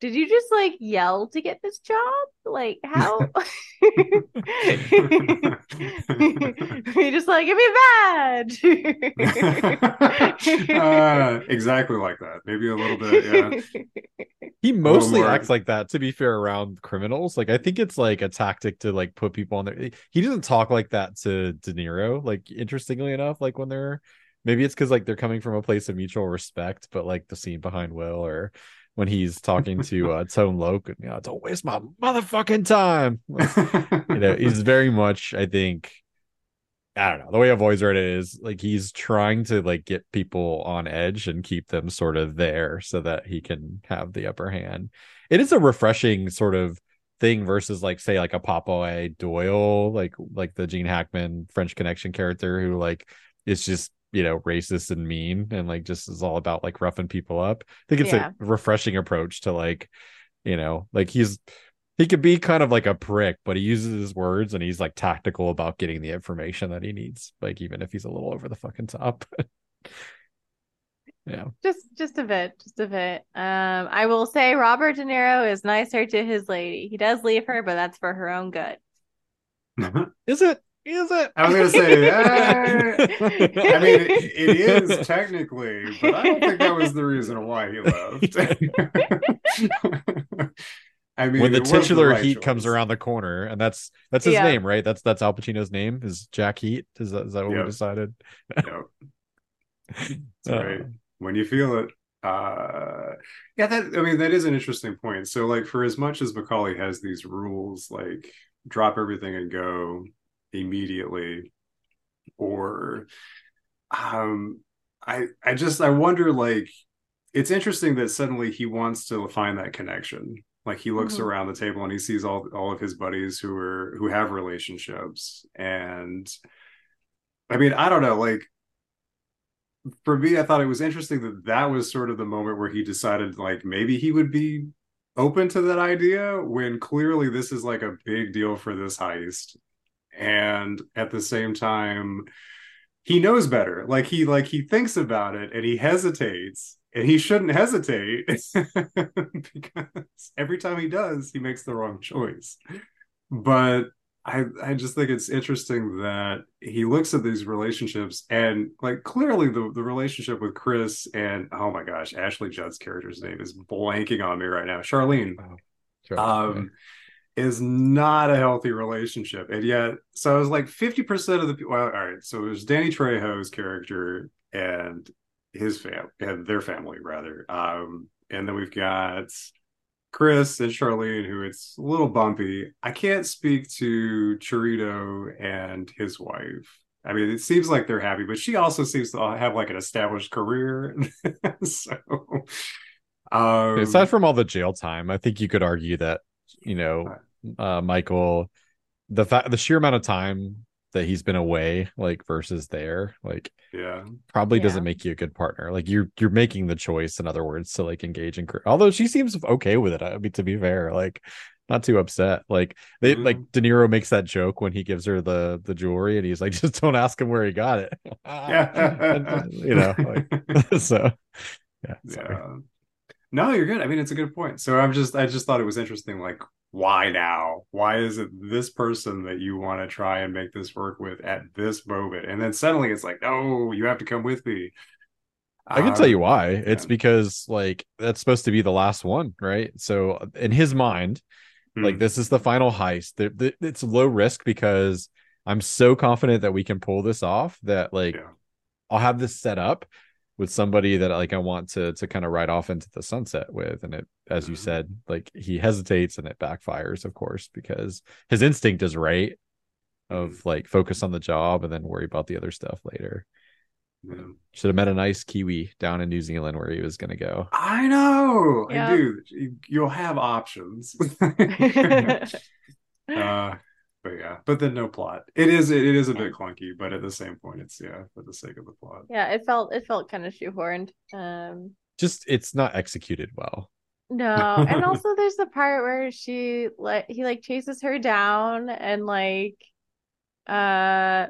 did you just like yell to get this job? Like how? you just like give me a badge. uh, exactly like that. Maybe a little bit, yeah. he mostly more- acts like that to be fair around criminals like i think it's like a tactic to like put people on there he doesn't talk like that to de niro like interestingly enough like when they're maybe it's because like they're coming from a place of mutual respect but like the scene behind will or when he's talking to uh Tone Loc you know don't waste my motherfucking time. You know he's very much i think i don't know the way i've always read it is like he's trying to like get people on edge and keep them sort of there so that he can have the upper hand. It is a refreshing sort of thing versus like say like a Popeye Doyle like like the Gene Hackman French Connection character who like is just you know racist and mean and like just is all about like roughing people up. I think it's Yeah. a refreshing approach to like you know like he's he could be kind of like a prick but he uses his words and he's like tactical about getting the information that he needs like even if he's a little over the fucking top. yeah. just just a bit just a bit um i will say robert de niro is nicer to his lady he does leave her but that's for her own good Is it? Is it? I was gonna say, uh, I mean, it, it is technically, but I don't think that was the reason why he left. I mean, when the it was the titular right heat comes around the corner, and that's that's his Yeah. name, right? That's that's Al Pacino's name. Is Jack Heat? Is that is that what Yeah. we decided? Yep. That's right. When you feel it. Uh yeah, that I mean that is an interesting point. So like for as much as McCauley has these rules like drop everything and go immediately or um I I just I wonder like it's interesting that suddenly he wants to find that connection. Like he looks mm-hmm. around the table and he sees all all of his buddies who are who have relationships and I mean, I don't know, like for me, I thought it was interesting that that was sort of the moment where he decided like maybe he would be open to that idea when clearly this is like a big deal for this heist and at the same time he knows better like he like he thinks about it and he hesitates and he shouldn't hesitate because every time he does he makes the wrong choice but I I just think it's interesting that he looks at these relationships and like clearly the the relationship with Chris and oh my gosh, Ashley Judd's character's name is blanking on me right now. Charlene. Oh, um is not a healthy relationship. And yet so it was like 50% of the well, all right. So there's Danny Trejo's character and his family, and their family rather. Um and then we've got Chris and Charlene, who it's a little bumpy. I can't speak to Cheritto and his wife. I mean, it seems like they're happy, but she also seems to have like an established career. so, um, aside from all the jail time, I think you could argue that you know uh, Michael, the fact the sheer amount of time that he's been away like versus there like yeah probably Yeah. doesn't make you a good partner like you're you're making the choice in other words to like engage in career although she seems okay with it i mean to be fair like not too upset like they Mhm. like de niro makes that joke when he gives her the the jewelry and he's like just don't ask him where he got it yeah And, you know like so yeah sorry. yeah no you're good i mean it's a good point so i'm just i just thought it was interesting like why now why is it this person that you want to try and make this work with at this moment and then suddenly it's like no you have to come with me I can tell you Um, why. It's because like that's supposed to be the last one, right? So in his mind, like Hmm. this is the final heist. Th- th- It's low risk because I'm so confident that we can pull this off that like Yeah. I'll have this set up with somebody that like I want to to kind of ride off into the sunset with. And it, as you Mhm. said, like he hesitates and it backfires, of course, because his instinct is right of Mhm. like focus on the job and then worry about the other stuff later. Yeah. Should have met a nice Kiwi down in New Zealand where he was going to go. I know. Yeah. I do. You- You'll have options. uh, but yeah, but then no plot. It is it is a bit clunky, but at the same point, it's yeah for the sake of the plot. yeah, it felt it felt kind of shoehorned. Um Just it's not executed well. no, and also there's the part where she like he like chases her down and like uh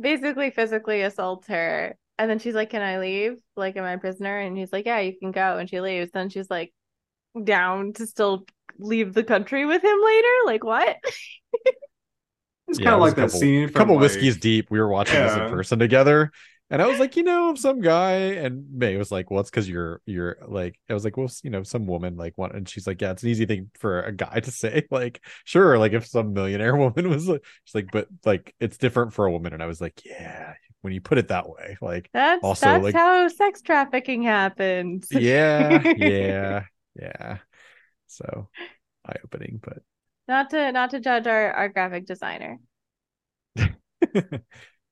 basically physically assaults her. And then she's like, "Can I leave? Like, am I a prisoner?" And he's like, "Yeah, you can go." And she leaves. Then she's like, down to still leave the country with him later. Like, what? It's Yeah, kind of like that couple- scene from couple like, whiskeys deep. We were watching this in person together, and I was like, you know, some guy, and Mae was like, "Well, it's because you're you're like," I was like, "Well, you know, some woman like one," and she's like, "Yeah, it's an easy thing for a guy to say." Like, sure, like if some millionaire woman was like, she's like, but like it's different for a woman, and I was like, yeah, when you put it that way, like, That's Also, that's like- how sex trafficking happens. yeah, yeah, yeah. So eye opening, but Not to not to judge our our graphic designer.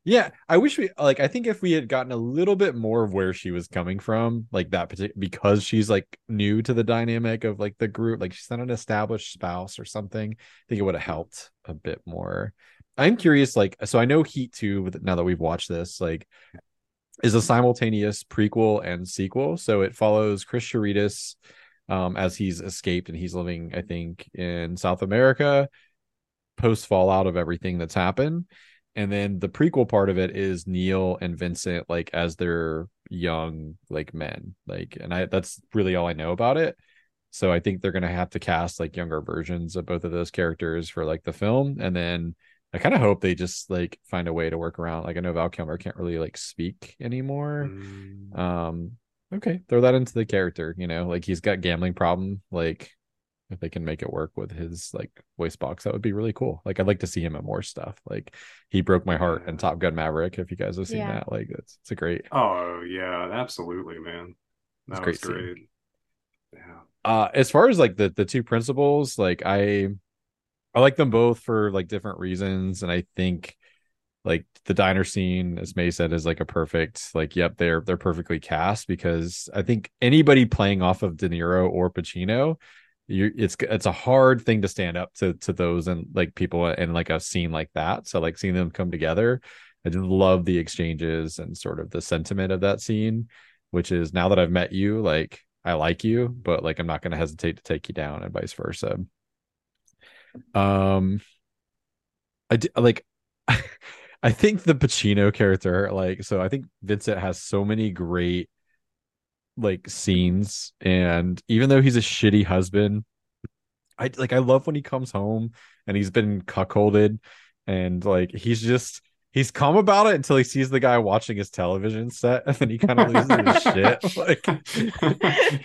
yeah i wish we like i think if we had gotten a little bit more of where she was coming from like that particular because she's like new to the dynamic of like the group like she's not an established spouse or something i think it would have helped a bit more i'm curious like so i know heat 2 now that we've watched this like is a simultaneous prequel and sequel so it follows chris Charitas, um as he's escaped and he's living i think in south america post fallout of everything that's happened. And then the prequel part of it is Neil and Vincent like as they're young like men like and I that's really all I know about it. So I think they're going to have to cast like younger versions of both of those characters for like the film. And then I kind of hope they just like find a way to work around like I know Val Kilmer can't really like speak anymore. Mm, um okay throw that into the character you know like he's got gambling problem like if they can make it work with his like voice box, that would be really cool. Like I'd like to see him in more stuff. Like he broke my heart in Top Gun Maverick. If you guys have seen Yeah. that, like it's it's a great. Oh yeah, absolutely, man. That It's was great scene. great. Yeah. Uh, as far as like the the two principals, like I, I like them both for like different reasons, and I think like the diner scene, as Mae said, is like a perfect like yep they're they're perfectly cast because I think anybody playing off of De Niro or Pacino. It's it's a hard thing to stand up to to those and like people in like a scene like that. So like seeing them come together, I just love the exchanges and sort of the sentiment of that scene, which is now that I've met you, like I like you, but like I'm not going to hesitate to take you down and vice versa. Um, I d- like. I think the Pacino character, like, so I think Vincent has so many great like scenes, and even though he's a shitty husband, I like I love when he comes home and he's been cuckolded, and like he's just he's calm about it until he sees the guy watching his television set, and then he kind of loses his shit. Like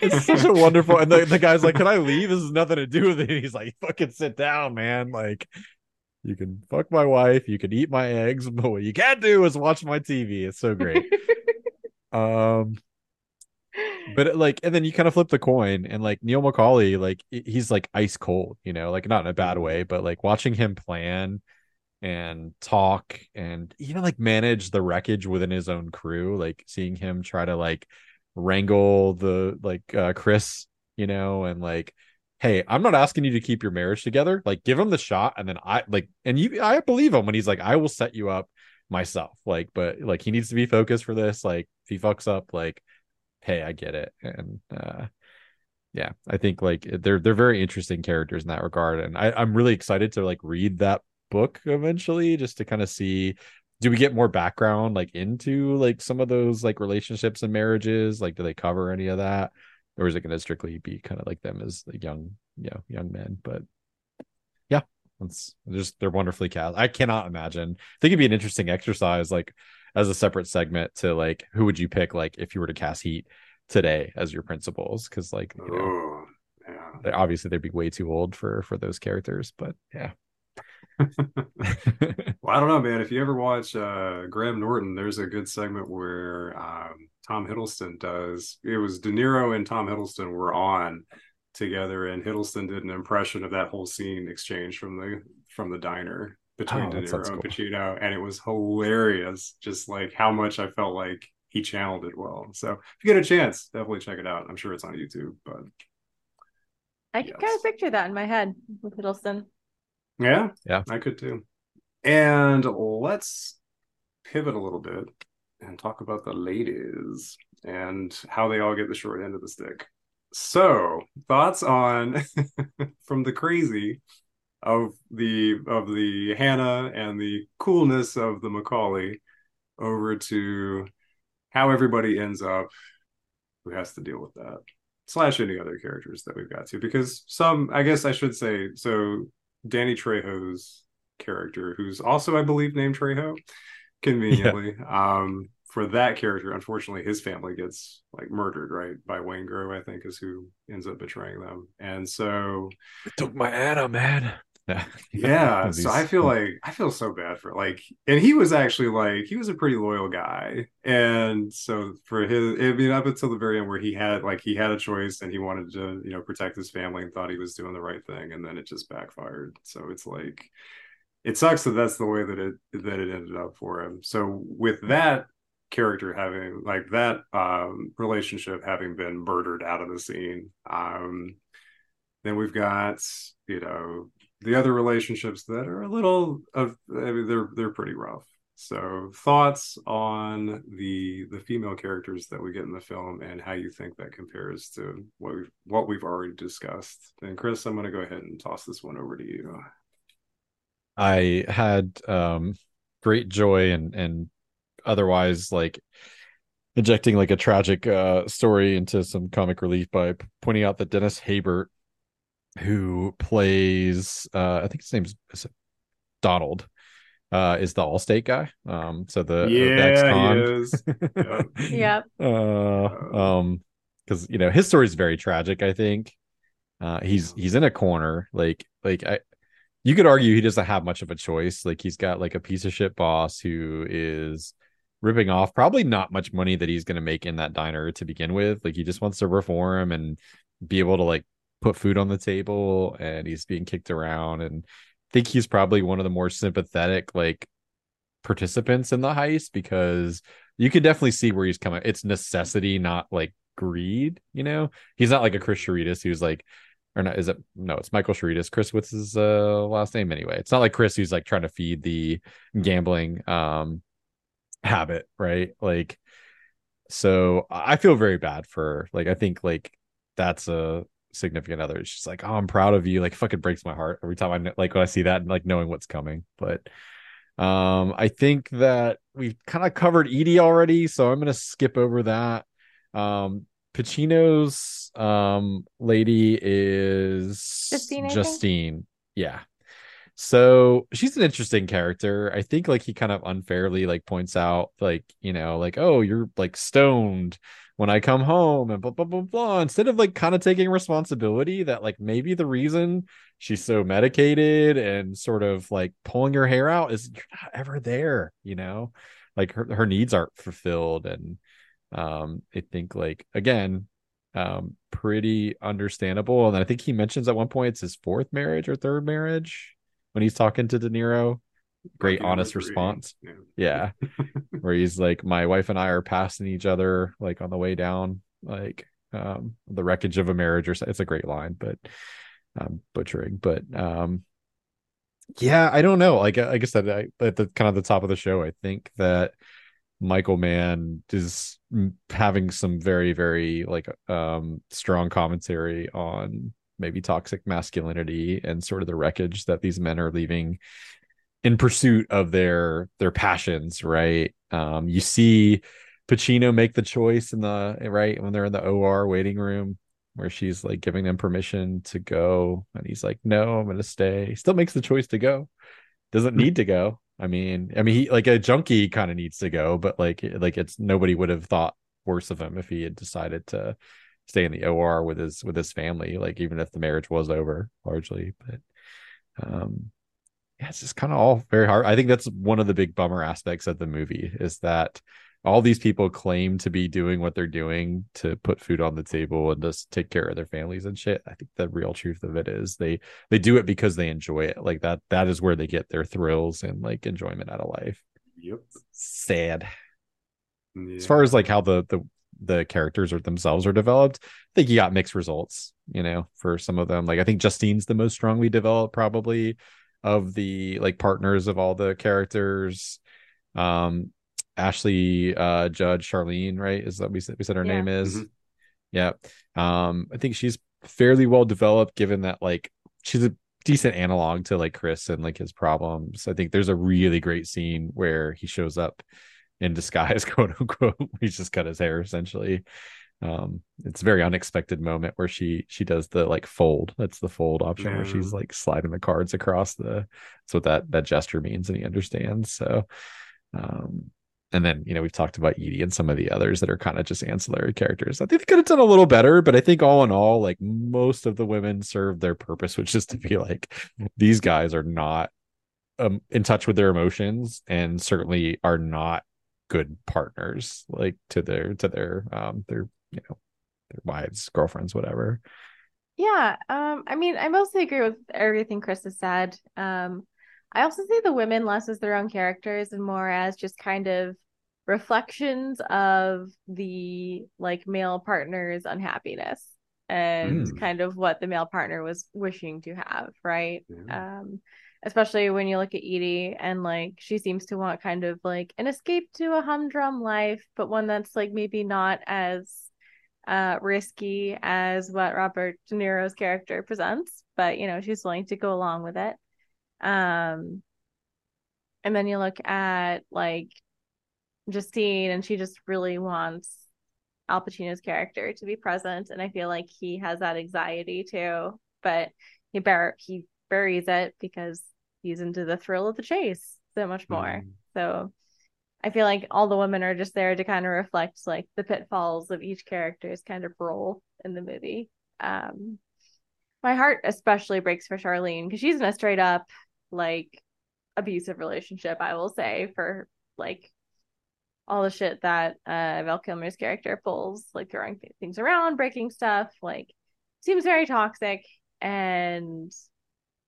it's such a wonderful. And the, the guy's like, "Can I leave? This has nothing to do with it." And he's like, "Fucking sit down, man." Like you can fuck my wife, you can eat my eggs, but what you can't do is watch my TV. It's so great. um, but it, like, and then you kind of flip the coin, and like Neil McCauley, like he's like ice cold, you know, like not in a bad way, but like watching him plan and talk and even like manage the wreckage within his own crew, like seeing him try to like wrangle the like uh Chris, you know, and like hey, I'm not asking you to keep your marriage together. Like, give him the shot, and then I like, and you, I believe him when he's like, I will set you up myself. Like, but like, he needs to be focused for this. Like, if he fucks up, like, hey, I get it, and uh, yeah, I think like they're they're very interesting characters in that regard, and I, I'm really excited to like read that book eventually, just to kind of see. Do we get more background like into like some of those like relationships and marriages? Like, do they cover any of that? Or is it going to strictly be kind of like them as young you know young men? But yeah it's just they're wonderfully cast. I cannot imagine. I think it'd be an interesting exercise like as a separate segment to like who would you pick like if you were to cast heat today as your principals? Because like you know Oh, yeah. obviously they'd be way too old for for those characters but yeah Well, I don't know, man. If you ever watch uh, Graham Norton, there's a good segment where um, Tom Hiddleston does. It was De Niro and Tom Hiddleston were on together, and Hiddleston did an impression of that whole scene exchange from the from the diner between Oh, De Niro and cool. Pacino, and it was hilarious. Just like how much I felt like he channeled it well. So if you get a chance, definitely check it out. I'm sure it's on YouTube, but I can kind of picture that in my head with Hiddleston. Yeah, Yeah. I could too. And let's pivot a little bit and talk about the ladies and how they all get the short end of the stick. So, thoughts on from the crazy of the of the Hanna and the coolness of the McCauley over to how everybody ends up who has to deal with that slash any other characters that we've got to because some I guess I should say so Danny Trejo's character, who's also, I believe, named Trejo, conveniently. Um, for that character, unfortunately, his family gets like murdered, right? By Waingro, I think, is who ends up betraying them. And so, it took my Anna, man. Yeah. yeah, so I feel like I feel so bad for like, and he was actually like he was a pretty loyal guy, and so for his, I mean, up until the very end where he had like he had a choice and he wanted to you know protect his family and thought he was doing the right thing, and then it just backfired. So it's like it sucks that that's the way that it that it ended up for him. So with that character having like that um relationship having been murdered out of the scene um then we've got you know the other relationships that are a little of I mean they're they're pretty rough. So thoughts on the the female characters that we get in the film and how you think that compares to what we've what we've already discussed. And Chris, I'm gonna go ahead and toss this one over to you. I had um great joy and and otherwise like injecting like a tragic uh story into some comic relief by pointing out that Dennis Haysbert who plays uh I think his name's is it Donald uh is the Allstate guy um so the the yeah, ex-con. he is. Yep. uh um because you know his story is very tragic i think Uh, he's he's in a corner. Like like I, you could argue he doesn't have much of a choice. Like he's got like a piece of shit boss who is ripping off probably not much money that he's going to make in that diner to begin with. Like he just wants to reform and be able to like put food on the table, and he's being kicked around. And I think he's probably one of the more sympathetic like participants in the heist because you can definitely see where he's coming. It's necessity, not like greed. You know, he's not like a Chris Charitas who's like or not is it no it's michael Charitas. chris what's his uh last name anyway it's not like chris who's like trying to feed the gambling um habit right like so i feel very bad for like i think like that's a significant other she's like oh i'm proud of you like fucking breaks my heart every time i like when i see that and like knowing what's coming but um i think that we've kind of covered edie already so i'm gonna skip over that um Pacino's um lady is Justine, Justine. Yeah. So she's an interesting character. I think like he kind of unfairly like points out like, you know, like, oh, you're like stoned when I come home and blah blah blah blah. Instead of like kind of taking responsibility that like maybe the reason she's so medicated and sort of like pulling her hair out is you're not ever there, you know? Like her, her needs aren't fulfilled and um i think like again um pretty understandable and i think he mentions at one point it's his fourth marriage or third marriage when he's talking to de niro great honest response. Yeah, yeah. where he's like my wife and i are passing each other like on the way down like um the wreckage of a marriage or it's a great line but um butchering but um yeah i don't know. Like like i said I, at the kind of the top of the show i think that Michael Mann is having some very very like um strong commentary on maybe toxic masculinity and sort of the wreckage that these men are leaving in pursuit of their their passions right? Um you see Pacino make the choice in the right when they're in the OR waiting room where she's like giving them permission to go and he's like no I'm to stay. He still makes the choice to go. Doesn't need to go. I mean, I mean, he like a junkie kind of needs to go, but like, like it's nobody would have thought worse of him if he had decided to stay in the OR with his with his family, like even if the marriage was over largely. But um, yeah, it's just kind of all very hard. I think that's one of the big bummer aspects of the movie is that all these people claim to be doing what they're doing to put food on the table and just take care of their families and shit. I think the real truth of it is they they do it because they enjoy it. Like that that is where they get their thrills and like enjoyment out of life. Yep. Sad. Yeah. As far as like how the the the characters or themselves are developed, I think you got mixed results, you know, for some of them. Like I think Justine's the most strongly developed probably of the like partners of all the characters. Um Ashley uh Judd Charlene, right? Is that we said we said her yeah. name is. Mm-hmm. Yeah. Um, I think she's fairly well developed given that like she's a decent analog to like Chris and like his problems. I think there's a really great scene where he shows up in disguise, quote unquote. He's just cut his hair essentially. Um, it's a very unexpected moment where she she does the like fold. That's the fold option yeah. where she's like sliding the cards across the. That's what that that gesture means, and he understands. So, um, and then you know we've talked about Edie and some of the others that are kind of just ancillary characters. I think they could have done a little better, but I think all in all, like most of the women serve their purpose, which is to be like these guys are not um, in touch with their emotions and certainly are not good partners, like to their to their um their you know their wives, girlfriends, whatever. Yeah, um, I mean, I mostly agree with everything Chris has said. Um, I also see the women less as their own characters and more as just kind of reflections of the like male partner's unhappiness and mm. kind of what the male partner was wishing to have, right? Yeah. Um especially when you look at Edie and like she seems to want kind of like an escape to a humdrum life, but one that's like maybe not as uh risky as what Robert De Niro's character presents, but you know, she's willing to go along with it. Um, and then you look at like Justine, and she just really wants Al Pacino's character to be present, and I feel like he has that anxiety too, but he bur- he buries it because he's into the thrill of the chase so much more. Mm. So I feel like all the women are just there to kind of reflect like the pitfalls of each character's kind of role in the movie. Um, my heart especially breaks for Charlene because she's in a straight up like abusive relationship, I will say, for like all the shit that uh Val Kilmer's character pulls, like throwing th- things around, breaking stuff, like seems very toxic and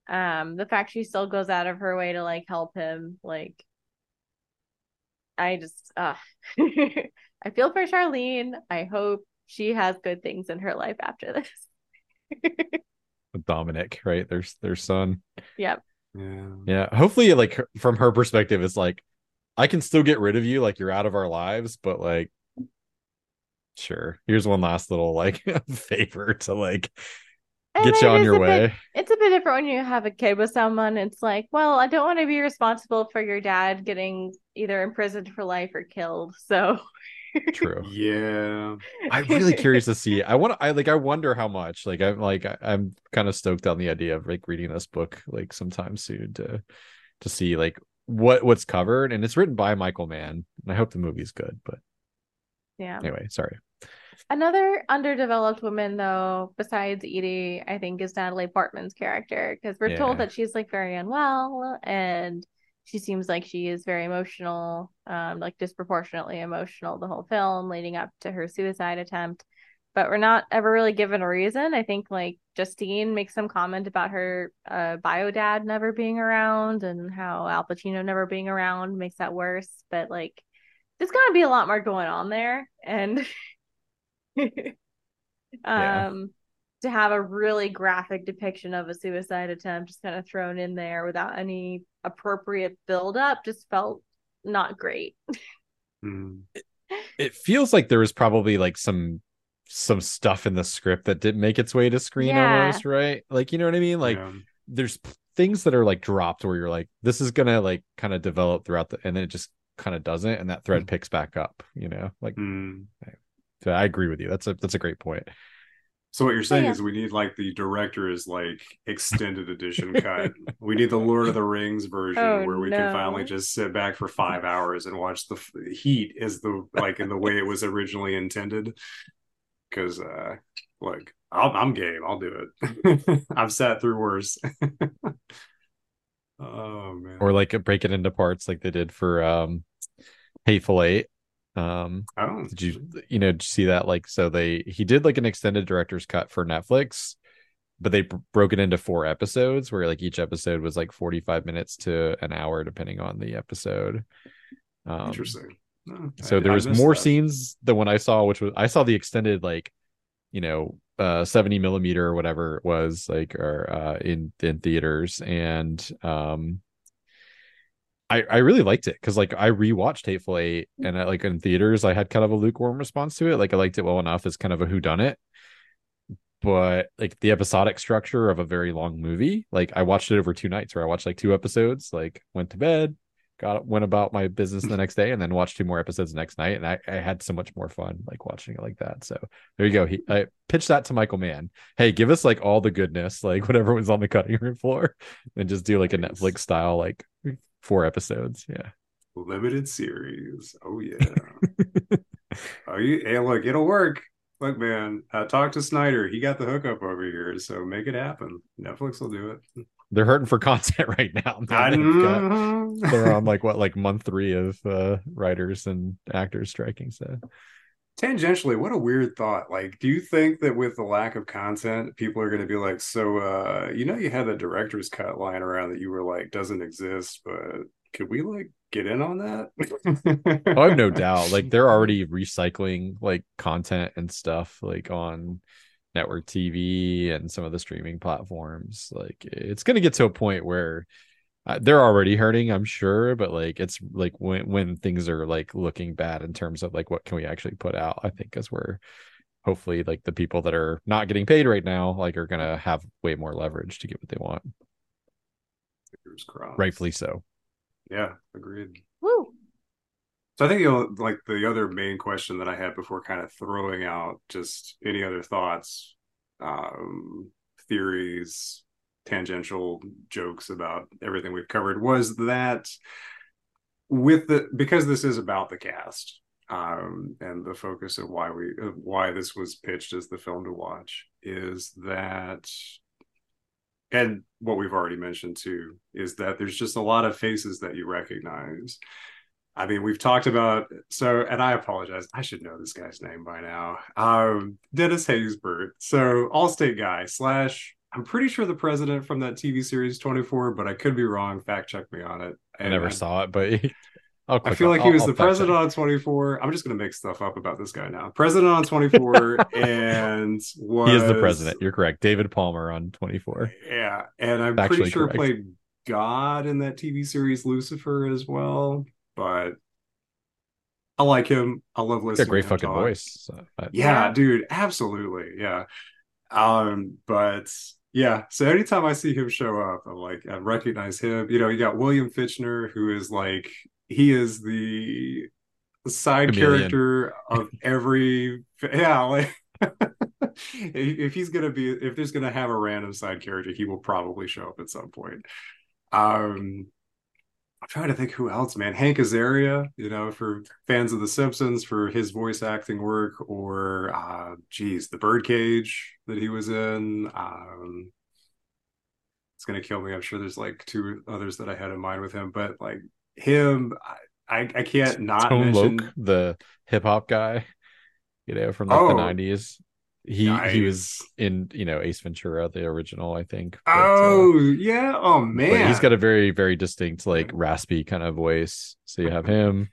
um the fact she still goes out of her way to like help him, like I just uh I feel for Charlene. I hope she has good things in her life after this. Dominic, right? There's their son. Yep. Yeah. Yeah. Hopefully, like from her perspective, it's like I can still get rid of you, like you're out of our lives, but like sure. Here's one last little like favor to like And get you on your a bit- way. it's a bit different when you have a kid with someone. It's like, well, I don't want to be responsible for your dad getting either imprisoned for life or killed. So True. Yeah. I'm really curious to see. I want to. I like. I wonder how much. Like, I'm like. I, I'm kind of stoked on the idea of like reading this book like sometime soon to to see like what what's covered. And it's written by Michael Mann. And I hope the movie's good. But yeah. anyway, sorry. Another underdeveloped woman, though, besides Edie, I think is Natalie Portman's character because we're Yeah. told that she's like very unwell and she seems like she is very emotional, um, like disproportionately emotional the whole film leading up to her suicide attempt. But we're not ever really given a reason. I think like Justine makes some comment about her uh, bio dad never being around and how Al Pacino never being around makes that worse. But like, there's got to be a lot more going on there, and Yeah. um to have a really graphic depiction of a suicide attempt just kind of thrown in there without any appropriate build up just felt not great. Mm. It feels like there was probably like some some stuff in the script that didn't make its way to screen Yeah. almost right. Like you know what I mean? Like Yeah. there's things that are like dropped where you're like this is gonna like kind of develop throughout the and then it just kind of doesn't and that thread picks back up. You know, like Mm. So I agree with you. That's a that's a great point. So what you're saying yeah. is we need like the director's like extended edition cut. We need the Lord of the Rings version Oh, where we can finally just sit back for five hours and watch the f- heat is the like in the way it was originally intended. Because uh, look, I'll, I'm game. I'll do it. I've sat through worse. oh man. Or like break it into parts like they did for um Hateful Eight. Um oh, did you you know did you see that like so they he did like an extended director's cut for netflix but they b- broke it into four episodes where like each episode was like 45 minutes to an hour depending on the episode um, interesting. Oh, so I- there was more that. scenes than when i saw which was i saw the extended like you know uh 70 millimeter or whatever it was like or uh in in theaters and um I, I really liked it because like I rewatched Hateful Eight mm. and I, like in theaters I had kind of a lukewarm response to it. Like I liked it well enough as kind of a whodunit, but like the episodic structure of a very long movie, like I watched it over two nights where I watched like two episodes, like went to bed, got went about my business the next day, and then watched two more episodes the next night, and I, I had so much more fun like watching it like that. So there you go. He I pitched that to Michael Mann. Hey, give us like all the goodness, like whatever was on the cutting room floor, and just do like a Netflix style like four episodes. Yeah. limited series. Oh yeah. oh, you. Hey, look, it'll work. Look, man. Uh, talk to Snyder. He got the hookup over here, so make it happen. Netflix will do it. They're hurting for content right now. Got- they're on like what like month three of uh writers and actors striking. So Tangentially, what a weird thought. Like, do you think that with the lack of content, people are going to be like, so, uh, you know, you had the director's cut lying around that you were like, doesn't exist, but could we like get in on that? oh, I have no doubt. Like they're already recycling like content and stuff like on network TV and some of the streaming platforms. Like it's gonna get to a point where uh, they're already hurting, I'm sure, but like it's like when when things are like looking bad in terms of like what can we actually put out, I think is where hopefully like the people that are not getting paid right now like are gonna have way more leverage to get what they want. Fingers crossed. Rightfully so. Yeah, agreed. Woo. So I think you know, like the other main question that I had before kind of throwing out just any other thoughts, um, theories, tangential jokes about everything we've covered was that with the because this is about the cast um and the focus of why we of why this was pitched as the film to watch is that and what we've already mentioned too is that there's just a lot of faces that you recognize. I mean, we've talked about so, and I apologize. I should know this guy's name by now. Um, Dennis Haysbert. So, Allstate guy slash. I'm pretty sure the president from that TV series 24, but I could be wrong. Fact check me on it. I never saw it, but I feel like he was I'll the president on 24. I'm just going to make stuff up about this guy now. President on 24 and was, he is the president. You're correct. David Palmer on 24. Yeah, and I'm pretty sure correct. played God in that TV series Lucifer as well. But I like him. I love listening. a great fucking talk. voice. So, yeah, dude, absolutely. Yeah. Um, but yeah, so anytime I see him show up, I'm like, I recognize him. You know, you got William Fichtner, who is like he is the side Chameleon. character of every yeah like if he's gonna be if there's gonna have a random side character he will probably show up at some point um i'm trying to think who else man hank azaria you know for fans of the simpsons for his voice acting work or uh geez the birdcage that he was in um it's gonna kill me i'm sure there's like two others that i had in mind with him but like him. I, I can't not Tone mention Loc, the hip hop guy, you know, from like oh, the nineties. He nice. he was in you know Ace Ventura, the original, I think. But, oh uh, yeah, oh man, he's got a very very distinct like raspy kind of voice. So you have him.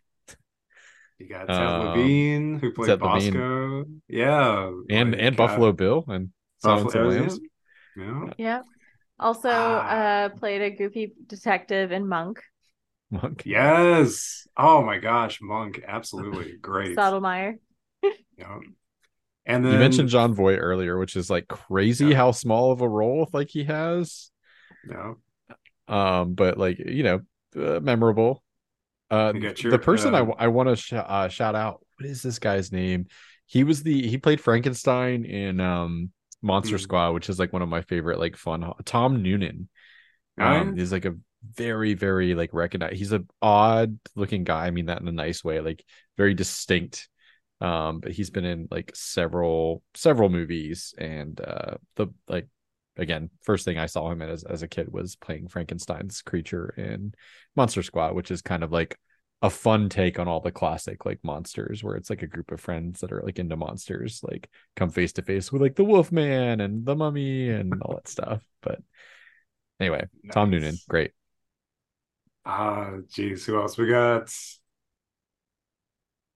You got Ted um, Levine who played Ted Bosko. Levine. Yeah, and like, and Buffalo uh, Bill and Silence of Lambs. Yeah. Yeah. Also, ah. uh, played a goofy detective in Monk. Monk. Yes. Oh my gosh, Monk. Absolutely great. Stottlemeyer. yeah. And then you mentioned Jon Voight earlier, which is like crazy yeah. how small of a role like he has. Yeah. Um, but like you know, uh, memorable. Uh, your, the person uh, I I want to sh- uh, shout out. What is this guy's name? He was the he played Frankenstein in um Monster hmm. Squad, which is like one of my favorite like fun. Tom Noonan. Um, he's like a very very like recognized he's a odd looking guy i mean that in a nice way like very distinct um but he's been in like several several movies and uh the like again first thing i saw him in as, as a kid was playing frankenstein's creature in monster squad which is kind of like a fun take on all the classic like monsters where it's like a group of friends that are like into monsters like come face to face with like the wolf man and the mummy and all that stuff but anyway nice. tom noonan great Ah, uh, geez, who else we got?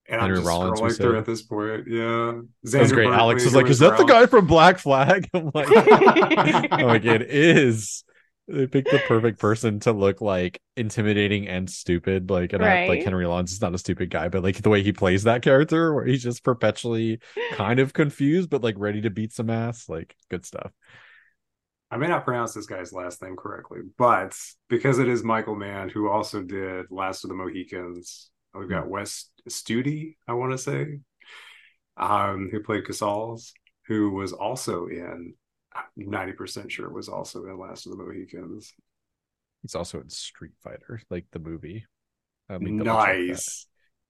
And Henry I'm just Rollins scrolling through at this point. Yeah, that's great. Berkeley, Alex was like, "Is that the guy from Black Flag?" I'm like, "Oh my god, it is." They picked the perfect person to look like intimidating and stupid. Like, and right. I, like Henry Rollins is not a stupid guy, but like the way he plays that character, where he's just perpetually kind of confused, but like ready to beat some ass. Like, good stuff. I may not pronounce this guy's last name correctly, but because it is Michael Mann, who also did Last of the Mohicans, we've got. Wes Studi, I want to say, um, who played Casals, who was also in, 90% sure was also in Last of the Mohicans. He's also in Street Fighter, like the movie. nice.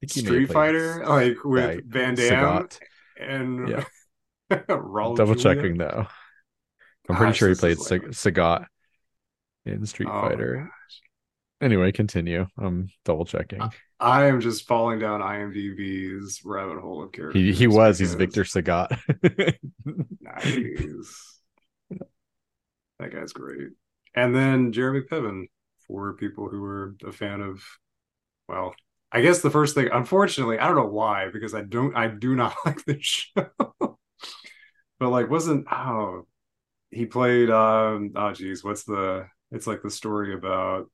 Street Fighter, like with right. Van Damme Sagat. and yeah. Double Julia. checking though. I'm pretty sure he played Sagat in Street oh, Fighter. Anyway, continue. I'm double checking. I am just falling down IMDb's rabbit hole of characters. He he was. He's Victor Sagat. nice. That guy's great. And then Jeremy Piven for people who were a fan of, well, I guess the first thing, unfortunately, I don't know why, because I don't, I do not like this show. but like, wasn't oh he played um oh geez what's the it's like the story about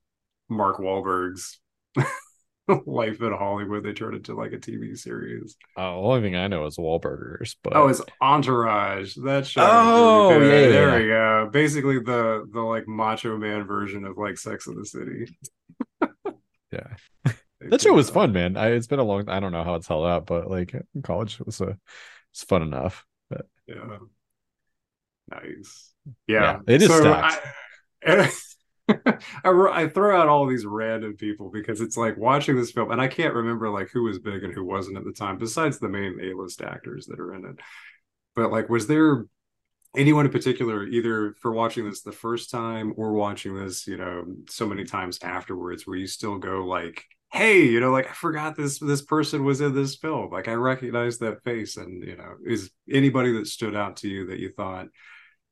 mark Wahlberg's life in hollywood. They turned it into like a tv series. Oh the only thing i know is Wahlburgers but oh it's entourage. That show oh yeah, yeah, there yeah. we go. Basically the the like macho man version of like sex in the city. Yeah. That show was fun man. I, it's been a long i don't know how it's held out but like in college was uh, a it's fun enough but yeah. Nice. Yeah, yeah. it is so. I, I, throw out all these random people because it's like watching this film, and I can't remember like who was big and who wasn't at the time, besides the main A-list actors that are in it. But like, was there anyone in particular, either for watching this the first time or watching this, you know, so many times afterwards, where you still go like, "Hey, you know, like I forgot this this person was in this film. Like I recognize that face." And you know, is anybody that stood out to you that you thought,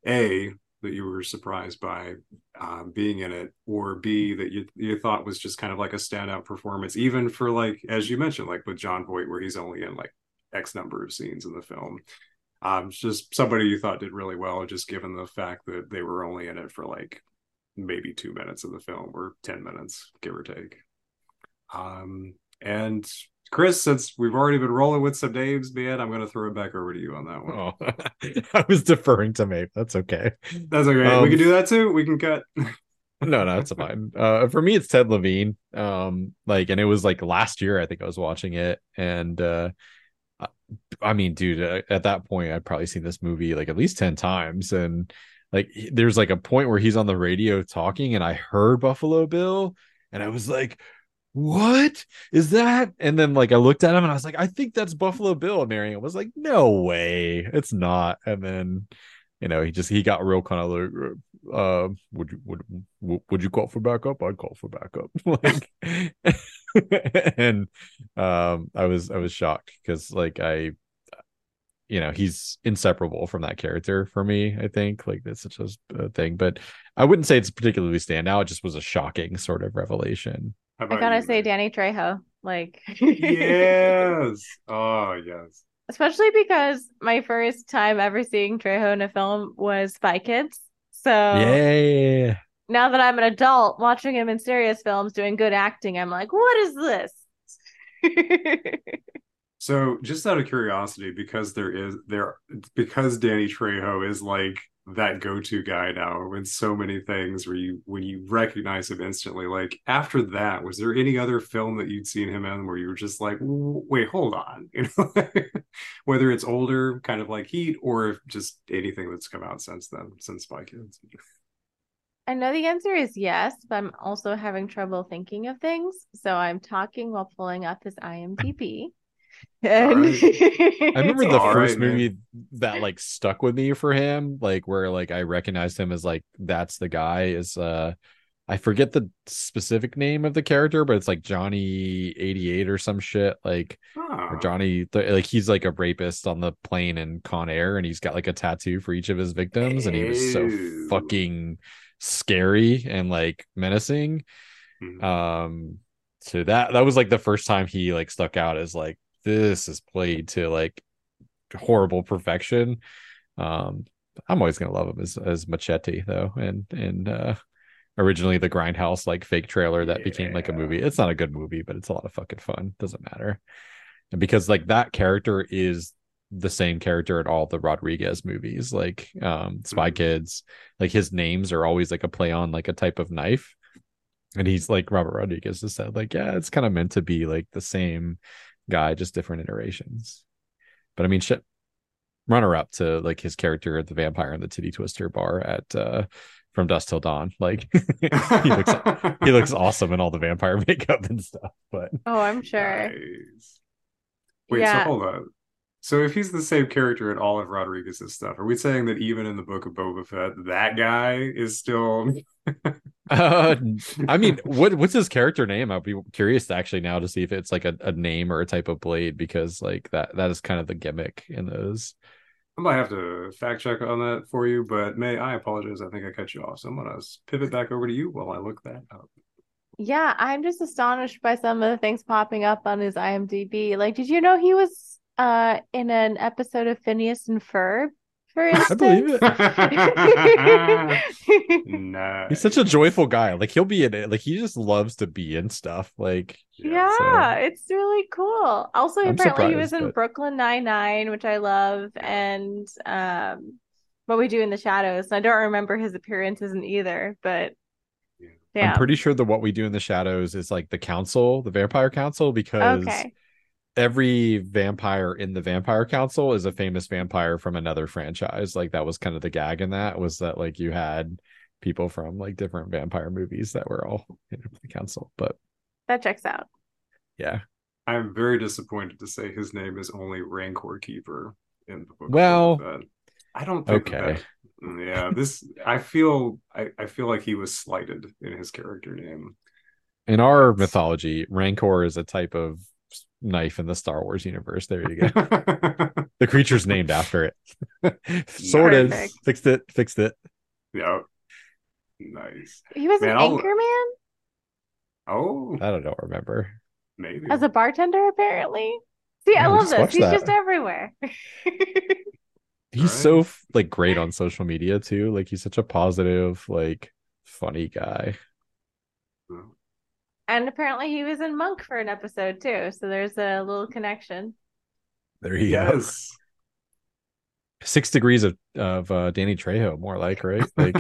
a that you were surprised by um, being in it, or B that you you thought was just kind of like a standout performance, even for like as you mentioned, like with Jon Voight, where he's only in like X number of scenes in the film. Um, just somebody you thought did really well, just given the fact that they were only in it for like maybe two minutes of the film or 10 minutes, give or take. Um, and Chris, since we've already been rolling with some names, man, I'm going to throw it back over to you on that one. Oh, I was deferring to Maeve. That's okay. That's okay. Um, we can do that too. We can cut. no, no, it's fine. Uh, for me, it's Ted Levine. Um, like, and it was like last year. I think I was watching it, and uh, I mean, dude, uh, at that point, I'd probably seen this movie like at least 10 times. And like, there's like a point where he's on the radio talking, and I heard Buffalo Bill, and I was like, what is that? And then like I looked at him and I was like, I think that's Buffalo Bill. And Marion was like, no way, it's not. And then, you know, he just he got real kind of like, uh, would you would would you call for backup? I'd call for backup. like, and um, I was I was shocked because like I you know he's inseparable from that character for me i think like that's such a thing but i wouldn't say it's particularly standout it just was a shocking sort of revelation i gotta you, say danny trejo like yes. Oh yes. Especially because my first time ever seeing trejo in a film was spy kids. So yeah. now that i'm an adult watching him in serious films doing good acting i'm like what is this? So, just out of curiosity, because there is there because Danny Trejo is like that go-to guy now in so many things where you when you recognize him instantly. Like after that, was there any other film that you'd seen him in where you were just like, wait, hold on, you know, whether it's older, kind of like Heat, or just anything that's come out since then, since Spy Kids. I know the answer is yes, but I'm also having trouble thinking of things. So I'm talking while pulling up his IMDb. And I remember the first right, movie man. that like stuck with me for him, like where like I recognized him as like that's the guy is uh I forget the specific name of the character, but it's like Johnny 88 or some shit. Like huh. or Johnny like he's like a rapist on the plane in Con Air and he's got like a tattoo for each of his victims, Ew. and he was so fucking scary and like menacing. Mm-hmm. Um so that that was like the first time he like stuck out as like this is played to like horrible perfection. Um, I'm always gonna love him as as Machete though, and and uh, originally the Grindhouse like fake trailer that yeah. became like a movie. It's not a good movie, but it's a lot of fucking fun. Doesn't matter, and because like that character is the same character in all the Rodriguez movies, like um Spy mm-hmm. Kids, like his names are always like a play on like a type of knife. And he's like Robert Rodriguez has said, like, yeah, it's kind of meant to be like the same guy, just different iterations. But I mean, shit, runner up to like his character, the vampire in the titty twister bar at uh from Dusk Till Dawn. Like he looks he looks awesome in all the vampire makeup and stuff. But oh, I'm sure. Nice. Wait, yeah. so hold on. So if he's the same character in all of Rodriguez's stuff, are we saying that even in the book of Boba Fett, that guy is still? uh, I mean, what what's his character name? I'd be curious to actually now to see if it's like a, a name or a type of blade because like that that is kind of the gimmick in those. I might have to fact check on that for you, but Mae I apologize? I think I cut you off, so I'm gonna pivot back over to you while I look that up. Yeah, I'm just astonished by some of the things popping up on his IMDb. Like, did you know he was uh in an episode of Phineas and Ferb, for instance. I believe it. no. He's such a joyful guy. Like he'll be in it. Like he just loves to be in stuff. Like yeah, so. it's really cool. Also, I'm apparently he was in but... Brooklyn Nine Nine, which I love, and um, what we do in the shadows. I don't remember his appearances in either, but yeah. I'm pretty sure that what we do in the shadows is like the council, the vampire council, because okay every vampire in the vampire council is a famous vampire from another franchise like that was kind of the gag in that was that like you had people from like different vampire movies that were all in the council but that checks out yeah i'm very disappointed to say his name is only rancor keeper in the book well I don't think Okay. that- yeah, this I feel I, I feel like he was slighted in his character name. In our mythology, Rancor is a type of knife in the Star Wars universe. There you go. the creature's named after it. Sorted. Perfect. Fixed it. Fixed it. yep. Nice. He was Man, an I'll- anchorman Oh, I don't remember. maybe. as a bartender, apparently. See, I Yeah, we love this. He's that. just everywhere. He's Right. so like great on social media too. Like he's such a positive, like funny guy. And apparently he was in Monk for an episode too. So there's a little connection. There he go. yes. Six degrees of of uh, Danny Trejo, more like right. Like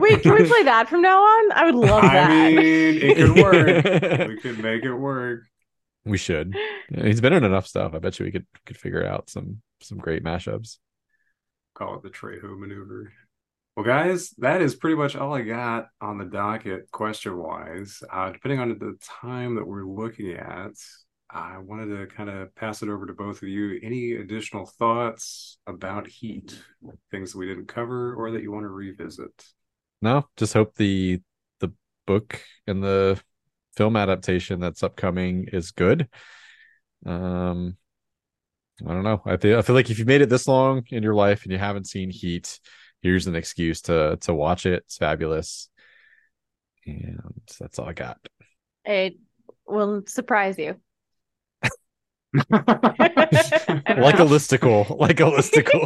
Wait, can we play that from now on? I would love that. I mean, it could work. we could make it work. we should. He's been in enough stuff. I bet you we could could figure out some some great mashups. Call it the Trejo maneuver. Well, guys, that is pretty much all I got on the docket question wise. Uh, depending on the time that we're looking at, I wanted to kind of pass it over to both of you. Any additional thoughts about Heat? Things that we didn't cover or that you want to revisit? No, just hope the the book and the film adaptation that's upcoming is good. Um, I don't know. I I feel like if you've made it this long in your life and you haven't seen Heat, here's an excuse to to watch it. It's fabulous, and that's all I got. It will surprise you. like a listicle, like a listicle.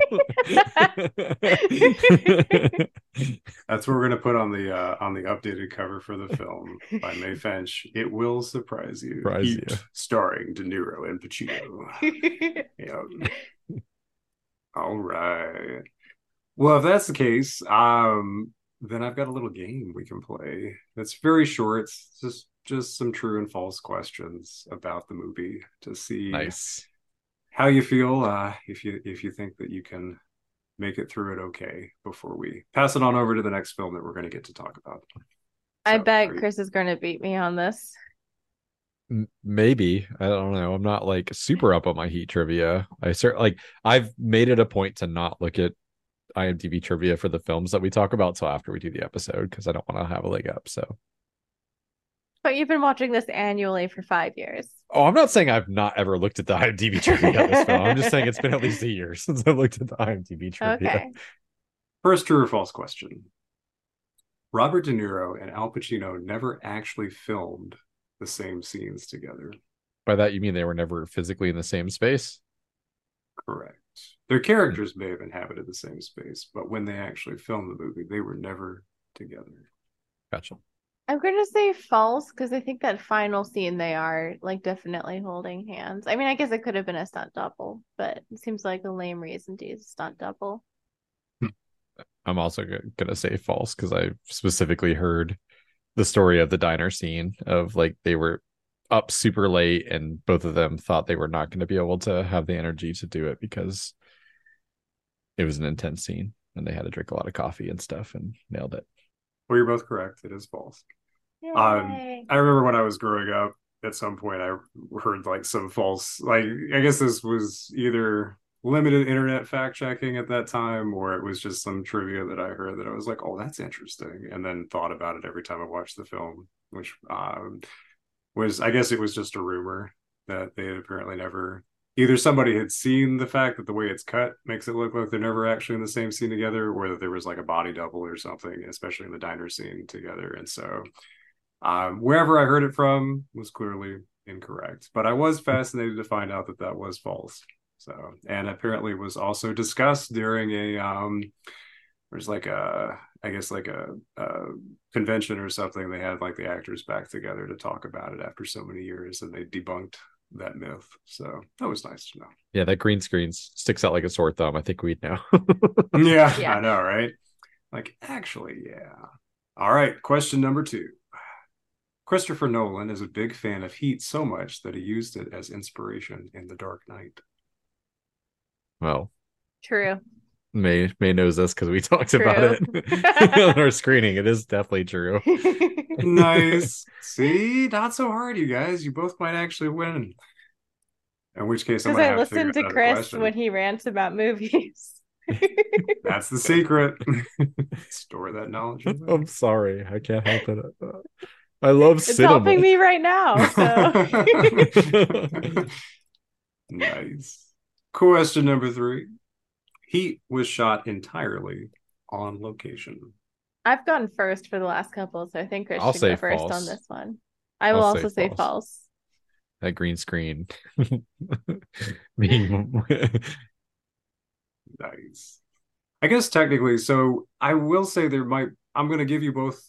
That's what we're gonna put on the uh, on the updated cover for the film by Mae Finch. It will surprise you. Surprise Heat, you. starring De Niro and Pacino. Yep. All right. Well, if that's the case, um, then I've got a little game we can play. It's very short. It's just just some true and false questions about the movie to see nice. how you feel. Uh, if you if you think that you can make it through it okay before we pass it on over to the next film that we're going to get to talk about. I bet you- Chris is going to beat me on this. Maybe I don't know. I'm not like super up on my Heat trivia. I cert like I've made it a point to not look at IMDb trivia for the films that we talk about till after we do the episode because I don't want to have a leg up. So, But you've been watching this annually for five years. oh, I'm not saying I've not ever looked at the IMDb trivia of this film. I'm just saying it's been at least a year since I've looked at the IMDb trivia. Okay. First true or false question. Robert De Niro and Al Pacino never actually filmed the same scenes together. By that you mean they were never physically in the same space? Correct. Their characters may have inhabited the same space, but when they actually filmed the movie, they were never together. Gotcha. I'm going to say false because I think that final scene they are like definitely holding hands. I mean, I guess it could have been a stunt double, but it seems like a lame reason to use a stunt double. Hmm. I'm also gonna say false because I specifically heard the story of the diner scene of like they were up super late and both of them thought they were not going to be able to have the energy to do it because it was an intense scene and they had to drink a lot of coffee and stuff and nailed it. Well, you're both correct. It is false. Um, I remember when I was growing up, at some point, I heard like some false, like, I guess this was either limited internet fact checking at that time, or it was just some trivia that I heard that I was like, oh, that's interesting. And then thought about it every time I watched the film, which um, was, I guess it was just a rumor that they had apparently never. Either somebody had seen the fact that the way it's cut makes it look like they're never actually in the same scene together, or that there was like a body double or something, especially in the diner scene together. And so um, wherever I heard it from was clearly incorrect, but I was fascinated to find out that that was false. So, and apparently was also discussed during a um, there's like a I guess like a, a convention or something. They had like the actors back together to talk about it after so many years, and they debunked that myth. So that was nice to know. Yeah, that green screen sticks out like a sore thumb. I think we'd know. Yeah, Yeah. I know, right? Like, actually, yeah. All right, question number two. Christopher Nolan is a big fan of Heat so much that he used it as inspiration in The Dark Knight. well, True. Mae Mae knows this because we talked True. about it on our screening. It is definitely true. Nice. See, not so hard, you guys. You both might actually win. In which case, I'm Because gonna I have to figure listened to Chris question. when he rants about movies. That's the secret. Store that knowledge. I'm sorry, I can't help it. Uh, I love it's cinema. helping me right now. So nice. Question number three. Heat was shot entirely on location. I've gone first for the last couple, so I think Chris I'll should say go first false. on this one. I will I'll also say say false. false. that green screen being Nice. I guess technically, so I will say there might. I'm going to give you both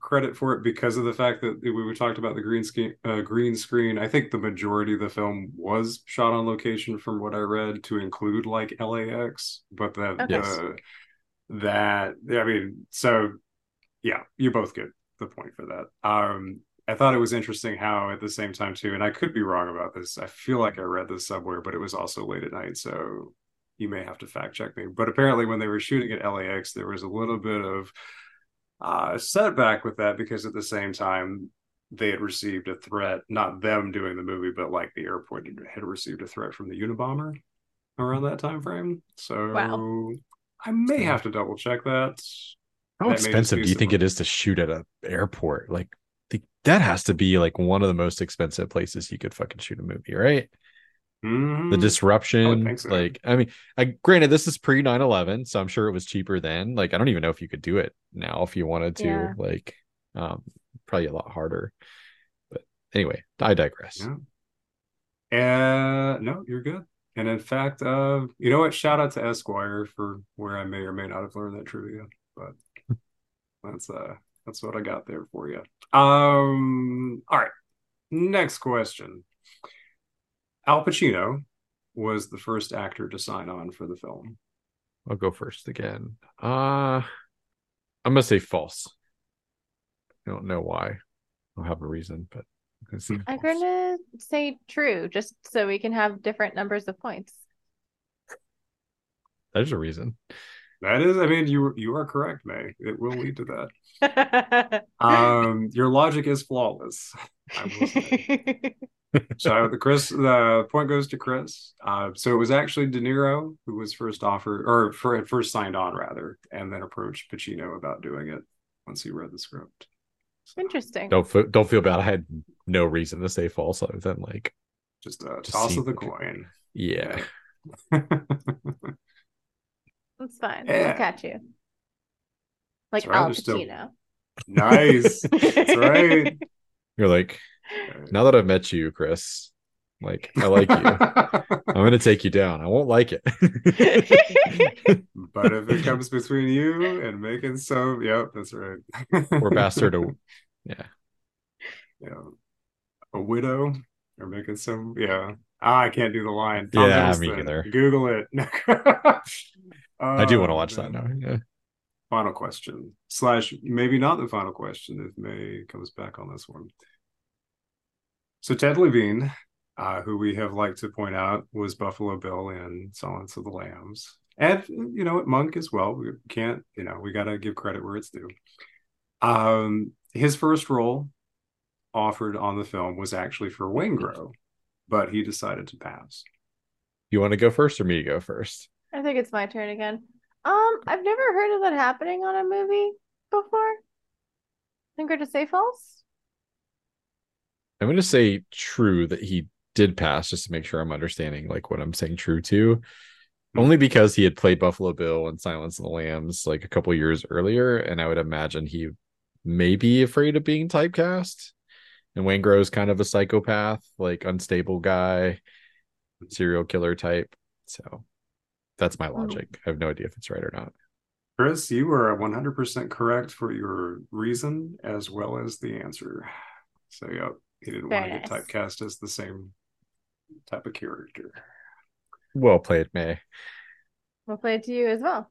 credit for it because of the fact that we talked about the green screen. Uh, green screen. I think the majority of the film was shot on location, from what I read, to include like LAX. But that Okay. Uh, that I mean, so yeah, you both get the point for that. Um, I thought it was interesting how at the same time too, and I could be wrong about this. I feel like I read this somewhere, but it was also late at night, so you may have to fact check me. But apparently, when they were shooting at LAX, there was a little bit of uh, setback with that because at the same time they had received a threat, not them doing the movie, but like the airport had received a threat from the Unabomber around that time frame. So Wow. I may have to double check that. How That expensive do you think it is to shoot at an airport? Like the, that has to be like one of the most expensive places you could fucking shoot a movie, right? Mhm. The disruption, think so. like I mean, I granted this is pre 9-11, so I'm sure it was cheaper then. Like I don't even know if you could do it now if you wanted to. Yeah. Like um probably a lot harder. But anyway, I digress. Yeah. Uh, no, you're good. And in fact, uh, you know what? Shout out to Esquire for where I may or may not have learned that trivia, but that's uh that's what I got there for you. Um, all right. Next question. Al Pacino was the first actor to sign on for the film. I'll go first again. Uh I'm gonna say false. I don't know why. I don't have a reason, but I'm gonna say I'm gonna say true, just so we can have different numbers of points. There's a reason. That is, I mean, you you are correct, Mae. It will lead to that. Um, your logic is flawless. I will say. So the Chris, the point goes to Chris. Uh, so it was actually De Niro who was first offered, or for, first signed on rather, and then approached Pacino about doing it once he read the script. So Interesting. Don't fe- don't feel bad. I had no reason to say false other than like, just a Just toss of the like it. coin. yeah. That's fine. Yeah. I'll catch you. Like That's right, Al there's still- Pacino. nice. That's right. You're like, now that I've met you, Chris, like I like you. I'm gonna take you down. I won't like it. but if it comes between you and making some, yep, that's right. or bastard. To, yeah. yeah, a widow or making some yeah ah, i can't do the line Tom Yeah, me either. google it I do want to Oh, watch that now. Yeah. final question slash maybe not the final question if Mae comes back on this one so ted levine uh, who we have liked to point out was buffalo bill in silence of the lambs and you know monk as well we can't you know we got to give credit where it's due um his first role offered on the film was actually for Waingro, but he decided to pass. You want to go first or me to go first? I think it's my turn again. Um, I've never heard of that happening on a movie before. think we're to say false. I'm gonna say true that he did pass just to make sure I'm understanding like what I'm saying true to. Hmm. Only because he had played Buffalo Bill and Silence of the Lambs like a couple years earlier, and I would imagine he may be afraid of being typecast. And Waingro's kind of a psychopath, like unstable guy, serial killer type. So that's my hmm. logic. I have no idea if it's right or not. Chris, you were 100% correct for your reason as well as the answer. So, yep, he didn't Very want to get typecast as the same type of character. Well played, Mae. We'll play it to you as well.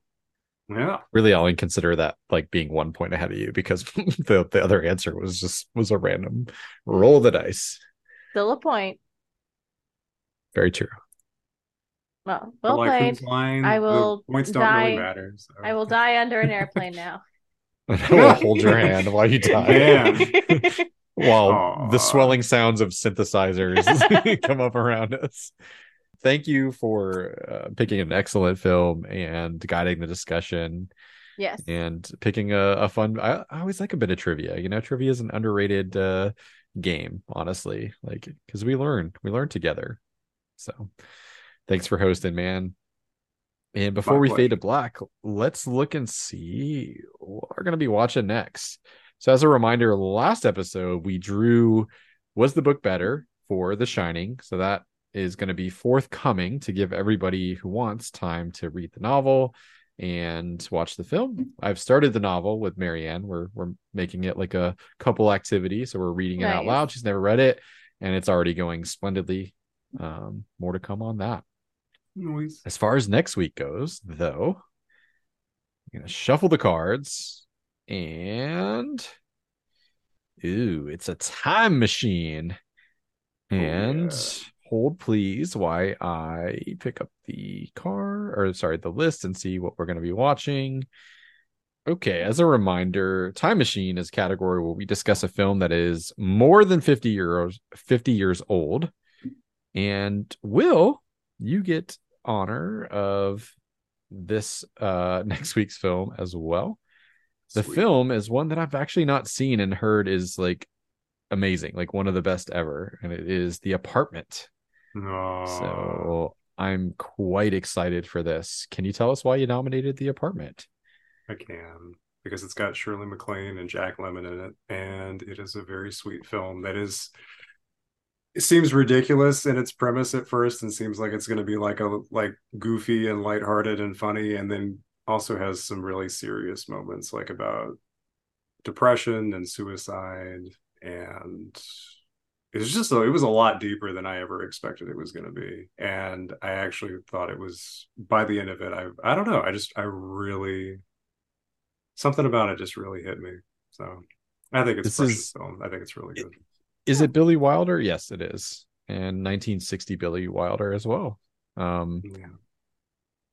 Yeah. Really, I'll consider that like being one point ahead of you because the the other answer was just was a random roll of the dice. Still a point. Very true. Well, well like played. who's lying, I will points don't die- really matter. So. I will die under an airplane now. I will hold your hand while you die. Man. While Aw. the swelling sounds of synthesizers come up around us. thank you for uh, picking an excellent film and guiding the discussion Yes. and picking a, a fun. I, I always like a bit of trivia. You know, trivia is an underrated uh, game, honestly. Like because we learn, we learn together. So, thanks for hosting, man. And before My we pleasure. fade to black, let's look and see what we're going to be watching next. So, as a reminder, last episode we drew was the book better for The Shining. So that is going to be forthcoming to give everybody who wants time to read the novel and watch the film. I've started the novel with Marianne. We're we're making it like a couple activity, so we're reading it out loud. She's never read it, and it's already going splendidly. Um, more to come on that. Noise. As far as next week goes, though, I'm gonna shuffle the cards and ooh, it's a time machine. And yeah. hold please why I pick up the car or sorry, the list and see what we're gonna be watching. Okay, as a reminder, Time Machine is a category where we discuss a film that is more than 50 years 50 years old. And Will, you get honor of this uh next week's film as well. The Sweet. film is one that I've actually not seen and heard is like amazing, like one of the best ever, and it is The Apartment. So I'm quite excited for this. Can you tell us why you nominated The Apartment? I can because it's got Shirley MacLaine and Jack Lemmon in it, and it is a very sweet film that is. It seems ridiculous in its premise at first, and seems like it's going to be like a like goofy and lighthearted and funny, and then also has some really serious moments, like about depression and suicide, and it was just a, it was a lot deeper than I ever expected it was going to be, and I actually thought it was by the end of it, I I don't know, I just I really something about it just really hit me. So I think it's This is- film. I think it's really good. Is it Billy Wilder? Yes, it is. And 1960 Billy Wilder as well. Um Yeah.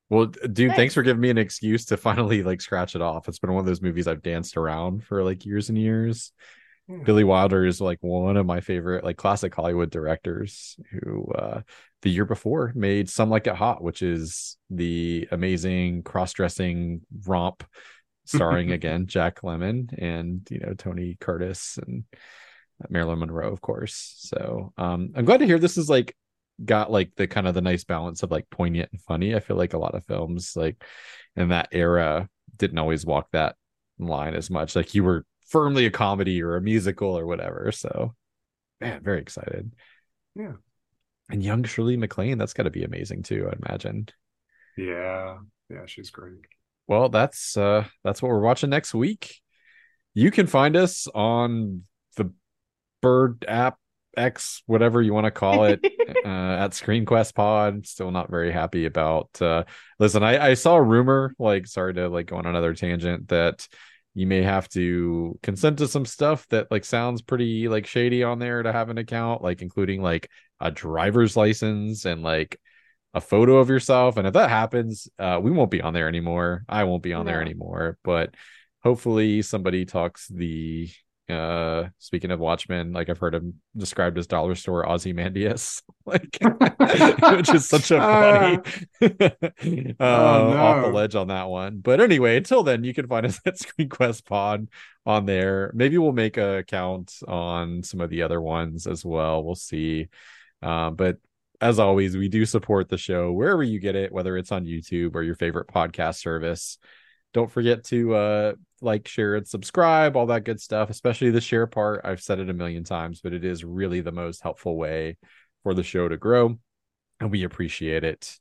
Well dude, Nice. thanks for giving me an excuse to finally like scratch it off. It's been one of those movies I've danced around for like years and years. Yeah. Billy Wilder is like one of my favorite like classic Hollywood directors who uh the year before made Some Like It Hot, which is the amazing cross-dressing romp starring again Jack Lemmon and you know Tony Curtis and Marilyn Monroe, of course. So um I'm glad to hear this is like got like the kind of the nice balance of like poignant and funny. I feel like a lot of films like in that era didn't always walk that line as much. Like you were firmly a comedy or a musical or whatever. So man, very excited. Yeah. And young Shirley MacLaine, that's gotta be amazing too, I'd imagine. Yeah. Yeah, she's great. Well, that's uh that's what we're watching next week. You can find us on the Bird app X, whatever you want to call it, uh, at ScreenQuest Pod. Still not very happy about. Uh, listen, I, I saw a rumor, like, sorry to like go on another tangent, that you may have to consent to some stuff that like sounds pretty like shady on there to have an account, like including like a driver's license and like a photo of yourself. And if that happens, uh, we won't be on there anymore. I won't be on there anymore. But hopefully somebody talks the uh speaking of Watchmen, like I've heard him described as dollar store Ozymandias, like which is such a funny uh, Oh, no. off the ledge on that one. But anyway, until then, you can find us at ScreenQuest Pod on there. Maybe we'll make a account on some of the other ones as well. We'll see. Uh, but as always, we do support the show wherever you get it, whether it's on YouTube or your favorite podcast service. Don't forget to uh, like, share, and subscribe, all that good stuff, especially the share part. I've said it a million times, but it is really the most helpful way for the show to grow. And we appreciate it.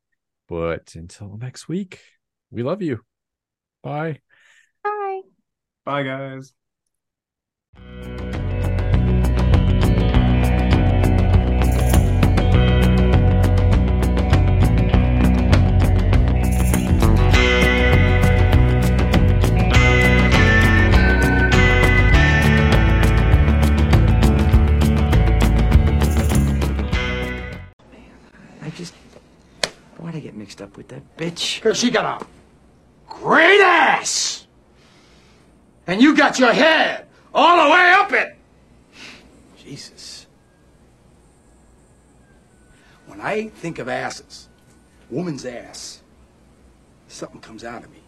But until next week, we love you. Bye. Bye. Bye guys. Mixed up with that bitch? Because she got a great ass. And you got your head all the way up it. Jesus. when I think of asses, woman's ass, something comes out of me.